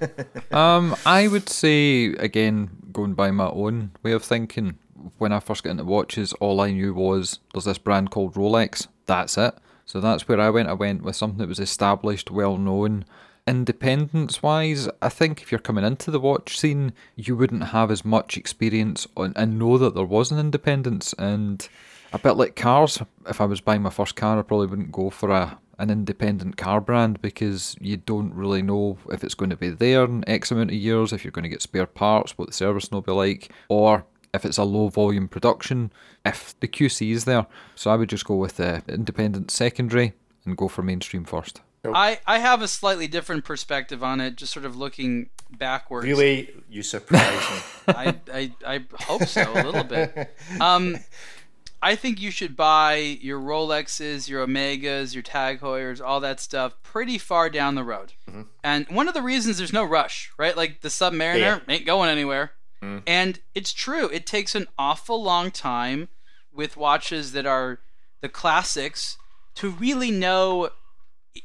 Um, I would say again, going by my own way of thinking, when I first got into watches, all I knew was there's this brand called Rolex. That's it. So that's where I went. I went with something that was established, well known. Independence wise, I think if you're coming into the watch scene, you wouldn't have as much experience on and know that there was an independence. And a bit like cars, if I was buying my first car, I probably wouldn't go for a an independent car brand because you don't really know if it's going to be there in X amount of years, if you're going to get spare parts, what the service will be like, or if it's a low volume production, if the QC is there. So I would just go with the independent secondary and go for mainstream first. I, I have a slightly different perspective on it, just sort of looking backwards. Really, you surprise me. I, I, I hope so a little bit. Um, I think you should buy your Rolexes, your Omegas, your Tag Heuers, all that stuff pretty far down the road. Mm-hmm. And one of the reasons there's no rush, right? Like the Submariner Yeah. ain't going anywhere. Mm. And it's true. It takes an awful long time with watches that are the classics to really know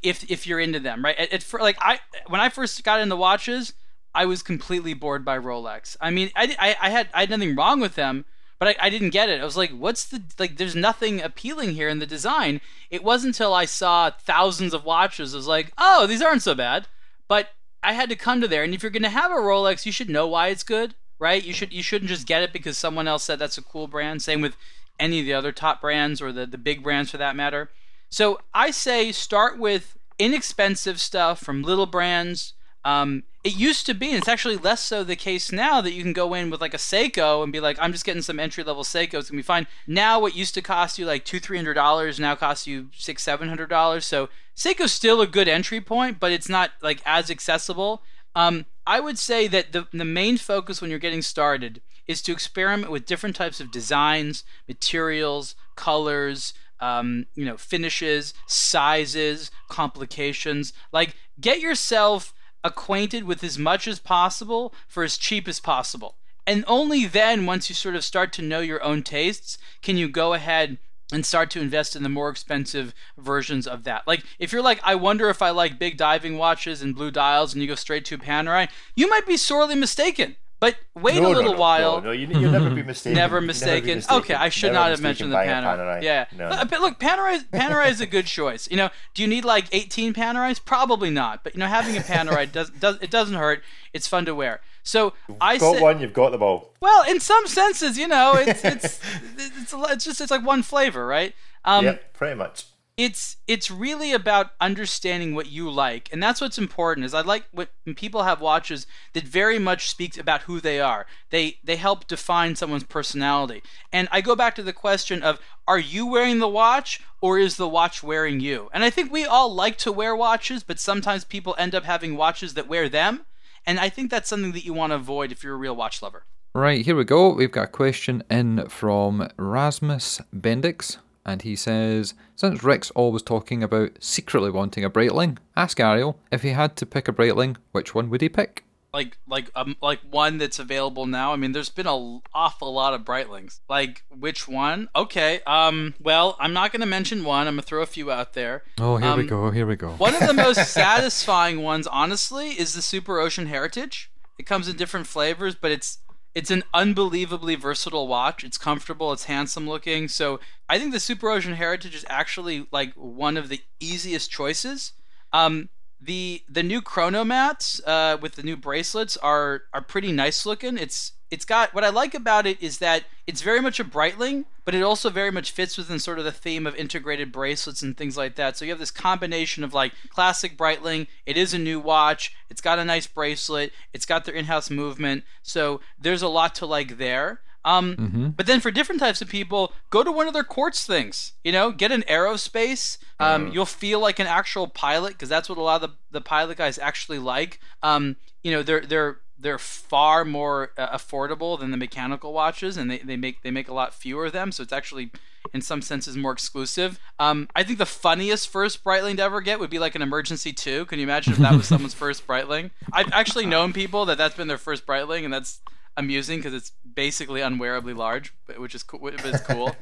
if if you're into them, right? It, it, for, like I when I first got into watches, I was completely bored by Rolex. I mean, I, I, I had I had nothing wrong with them, but I, I didn't get it. I was like, what's the like? There's nothing appealing here in the design. It wasn't until I saw thousands of watches, I was like, oh, these aren't so bad. But I had to come to there, and if you're gonna have a Rolex, you should know why it's good, right? You should you shouldn't just get it because someone else said that's a cool brand. Same with any of the other top brands or the the big brands for that matter. So I say start with inexpensive stuff from little brands. Um, it used to be, and it's actually less so the case now that you can go in with like a Seiko and be like, I'm just getting some entry level Seiko. It's gonna be fine. Now, what used to cost you like two, three hundred dollars now costs you six, seven hundred dollars. So Seiko's still a good entry point, but it's not like as accessible. Um, I would say that the the main focus when you're getting started is to experiment with different types of designs, materials, colors, um, you know, finishes, sizes, complications. Like, get yourself acquainted with as much as possible for as cheap as possible. And only then, once you sort of start to know your own tastes, can you go ahead and start to invest in the more expensive versions of that. Like if you're like, I wonder if I like big diving watches and blue dials, and you go straight to Panerai, you might be sorely mistaken. But wait No, a little no, while. No, no, you, you'll never be mistaken. Never You'll mistaken. Okay, I should Never not have mentioned the Panerai. Yeah. No, Look, no. But look, Panerai, Panerai is a good choice. You know, do you need like 18 Panerais? Probably not. But you know, having a Panerai does, does it doesn't hurt. It's fun to wear. So I got one, you've got them all. well, in some senses, you know, it's it's it's, a- it's just it's like one flavor, right? Um, yep, pretty much. It's it's really about understanding what you like and that's what's important is i like what when people have watches that very much speaks about who they are. They they help define someone's personality. And i go back to the question of are you wearing the watch or is the watch wearing you? And i think we all like to wear watches but sometimes people end up having watches that wear them. And i think that's something that you want to avoid if you're a real watch lover. Right, here we go. We've got a question in from Rasmus Bendix, and he says Since Rick's always talking about secretly wanting a Breitling, ask Ariel if he had to pick a Breitling, which one would he pick? like like um like one that's available now. I mean, there's been a awful lot of Breitlings. Like which one? Okay. Um. Well, I'm not going to mention one. I'm going to throw a few out there. Oh, here we Um, go, here we go. One of the most satisfying ones, honestly, is the Super Ocean Heritage. It comes in different flavors, but it's it's an unbelievably versatile watch. It's comfortable, it's handsome looking. So I think the Super Ocean Heritage is actually like one of the easiest choices. Um, the the new Chronomats uh, with the new bracelets are are pretty nice looking. It's it's got what I like about it is that it's very much a Breitling, but it also very much fits within sort of the theme of integrated bracelets and things like that. So you have this combination of like classic Breitling. It is a new watch. It's got a nice bracelet. It's got their in-house movement. So there's a lot to like there. Um, But then for different types of people, go to one of their quartz things. You know, get an aerospace. Um, You'll feel like an actual pilot because that's what a lot of the, the pilot guys actually like. Um, you know, they're they're they're far more uh, affordable than the mechanical watches, and they, they make they make a lot fewer of them. So it's actually in some senses more exclusive. Um, I think the funniest first Breitling to ever get would be like an emergency two. Can you imagine if that was someone's first Breitling? I've actually known people that that's been their first Breitling, and that's amusing because it's basically unwearably large, but- which is cool. But it's cool.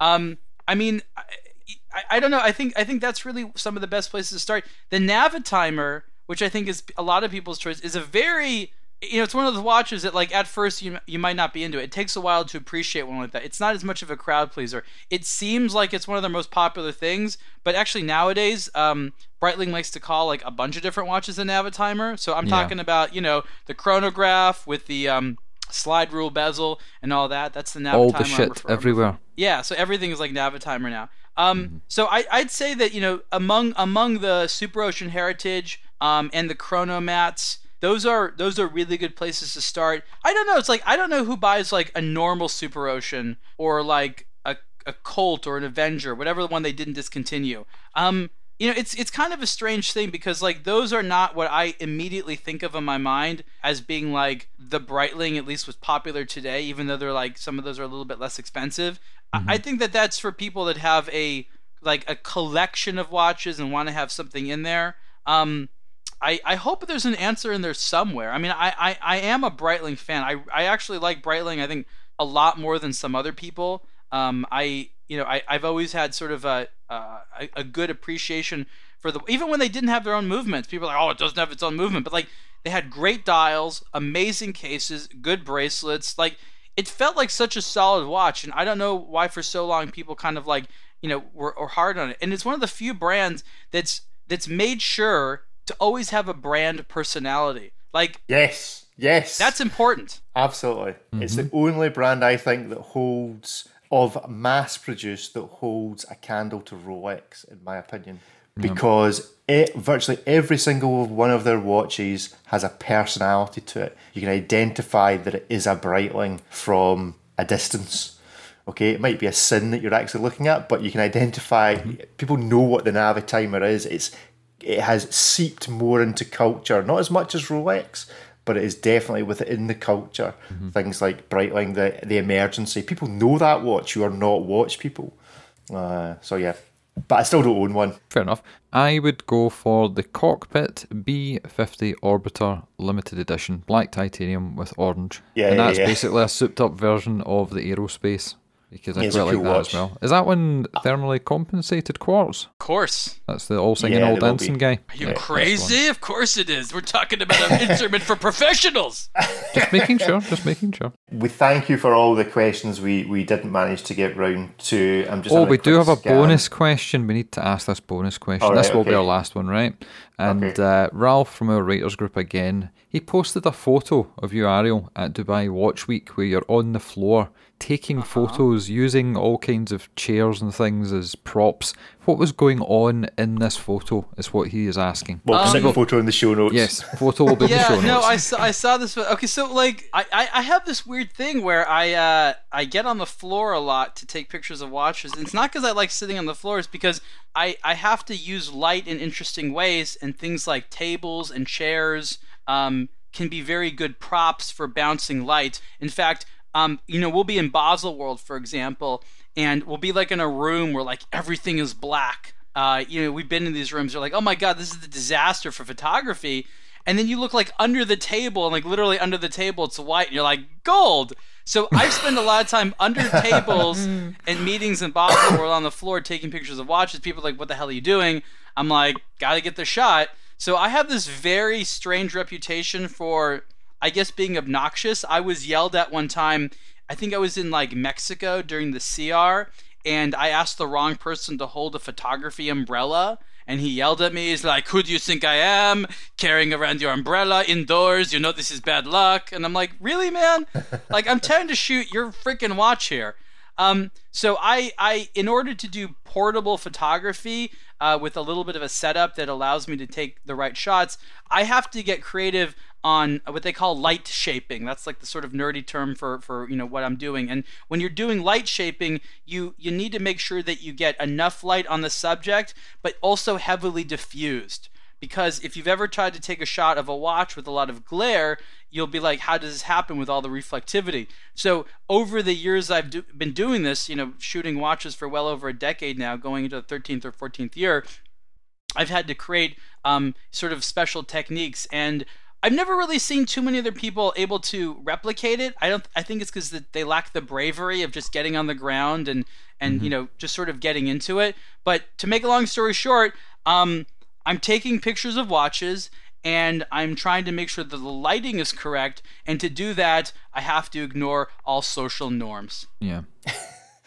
um, I mean, I, I, I don't know. I think I think that's really some of the best places to start. The Navitimer, which I think is a lot of people's choice, is a very you know, it's one of those watches that, like, at first you you might not be into it. It takes a while to appreciate one like that. It's not as much of a crowd pleaser. It seems like it's one of their most popular things, but actually nowadays, um, Breitling likes to call like a bunch of different watches a Navitimer. So I'm Yeah. talking about you know the chronograph with the um, slide rule bezel and all that. That's the Navitimer. All the shit everywhere. yeah, so everything is like Navitimer now. Um, so I, I'd say that you know among among the Super Ocean Heritage um, and the Chronomats, those are those are really good places to start. I don't know. It's like I don't know who buys like a normal Super Ocean or like a a Colt or an Avenger, whatever the one they didn't discontinue. Um, you know, it's it's kind of a strange thing because like those are not what I immediately think of in my mind as being like the Breitling at least was popular today, even though they're like some of those are a little bit less expensive. I I think that that's for people that have a like a collection of watches and want to have something in there. Um, I, I hope there's an answer in there somewhere. I mean, I, I, I am a Breitling fan. I, I actually like Breitling. I think a lot more than some other people. Um, I you know I, I've always had sort of a, uh, a good appreciation for the even when they didn't have their own movements. People are like, oh, it doesn't have its own movement, but like they had great dials, amazing cases, good bracelets. Like it felt like such a solid watch, and I don't know why for so long people kind of like you know were, were hard on it. And it's one of the few brands that's that's made sure to always have a brand personality. Like Yes, yes. that's important. Absolutely. It's the mm-hmm. only brand I think that holds, of mass produced, that holds a candle to Rolex, in my opinion. Because it, virtually every single one of their watches has a personality to it. You can identify that it is a Breitling from a distance. Okay, it might be a Sinn that you're actually looking at, but you can identify. Mm-hmm. People know what the Navitimer is. It's it has seeped more into culture, not as much as Rolex, but it is definitely within the culture. Things like Breitling, the the emergency. People know that watch. You are not watch people. Uh, so yeah, but I still don't own one. Fair enough. I would go for the Cockpit B50 Orbiter Limited Edition, black titanium with orange. Yeah, and yeah, that's yeah. basically a souped up version of the Aerospace. Because I Yeah, it's quite like that watch. as well. Is that one thermally compensated quartz? Of course. That's the all singing, Yeah, all dancing be. guy. Are you Yeah, crazy? Of course it is. We're talking about an instrument for professionals. Just making sure. Just making sure. We thank you for all the questions we, we didn't manage to get round to. I'm just Oh, we do have a scan. bonus question. We need to ask this bonus question. All this right, will be our last one, right? And Okay. uh, Ralph from our writers group again, he posted a photo of you, Ariel, at Dubai Watch Week where you're on the floor taking Uh-huh. photos using all kinds of chairs and things as props. What was going on in this photo is what he is asking. We'll Um, stick photo in the show notes. Yes, photo will be in the show yeah, notes. no, I saw, I saw this. Okay, so like, I, I, I have this weird thing where I, uh, I get on the floor a lot to take pictures of watches. And it's not because I like sitting on the floor; it's because I, I have to use light in interesting ways, and things like tables and chairs, um, can be very good props for bouncing light. In fact, um, you know, we'll be in Basel World, for example, and we'll be like in a room where like everything is black. Uh, you know, we've been in these rooms. You're like, oh my god, this is the disaster for photography. And then you look like under the table, and like literally under the table, it's white, and you're like, gold. So I spend a lot of time under tables and meetings in Basel World on the floor taking pictures of watches. People are like, what the hell are you doing? I'm like, gotta get the shot. So I have this very strange reputation for, I guess, being obnoxious. I was yelled at one time. I think I was in like Mexico during the SIAR, and I asked the wrong person to hold a photography umbrella. And he yelled at me. He's like, "Who do you think I am? Carrying around your umbrella indoors? You know this is bad luck." And I'm like, "Really, man? like, I'm trying to shoot your freaking watch here." Um, so I, I, in order to do portable photography uh, with a little bit of a setup that allows me to take the right shots, I have to get creative on what they call light shaping. That's like the sort of nerdy term for, for you know what I'm doing. And when you're doing light shaping, you you need to make sure that you get enough light on the subject, but also heavily diffused because if you've ever tried to take a shot of a watch with a lot of glare, you'll be like, how does this happen with all the reflectivity? So over the years I've do- been doing this, you know, shooting watches for well over a decade now, going into the 13th or 14th year, I've had to create um, sort of special techniques and. I've never really seen too many other people able to replicate it. I don't. I think it's because they lack the bravery of just getting on the ground and and you know just sort of getting into it. But to make a long story short, um, I'm taking pictures of watches and I'm trying to make sure that the lighting is correct. And to do that, I have to ignore all social norms. Yeah.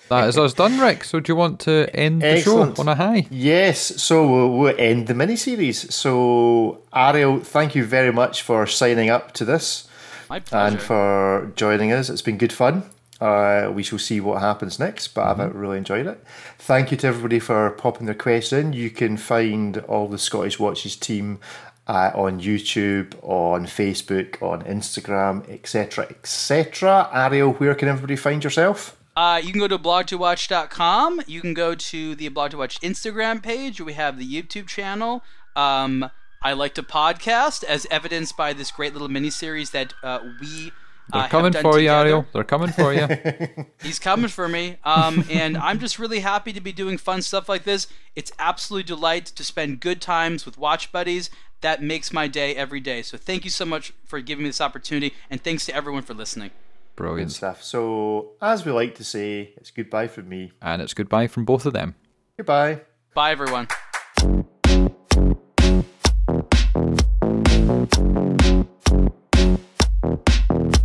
That is us done, Rick. So do you want to end the Excellent. show on a high? Yes, so we'll, we'll end the miniseries. So, Ariel, thank you very much for signing up to this My pleasure. and for joining us. It's been good fun. Uh, we shall see what happens next, but I've really enjoyed it. Thank you to everybody for popping their questions in. You can find all the Scottish Watches team uh, on YouTube, on Facebook, on Instagram, etc., etc. Ariel, where can everybody find yourself? Uh, you can go to blog2watch.com. You can go to the Blog to Watch Instagram page. We have the YouTube channel. Um, I like to podcast, as evidenced by this great little mini series that uh, we. They're coming for you, together. Ariel. They're coming for you. He's coming for me. Um, and I'm just really happy to be doing fun stuff like this. It's absolute delight to spend good times with watch buddies. That makes my day every day. So thank you so much for giving me this opportunity, and thanks to everyone for listening. Brilliant good stuff. So, as we like to say, it's goodbye from me, and it's goodbye from both of them. Goodbye. Bye, everyone. Thank you. Yeah.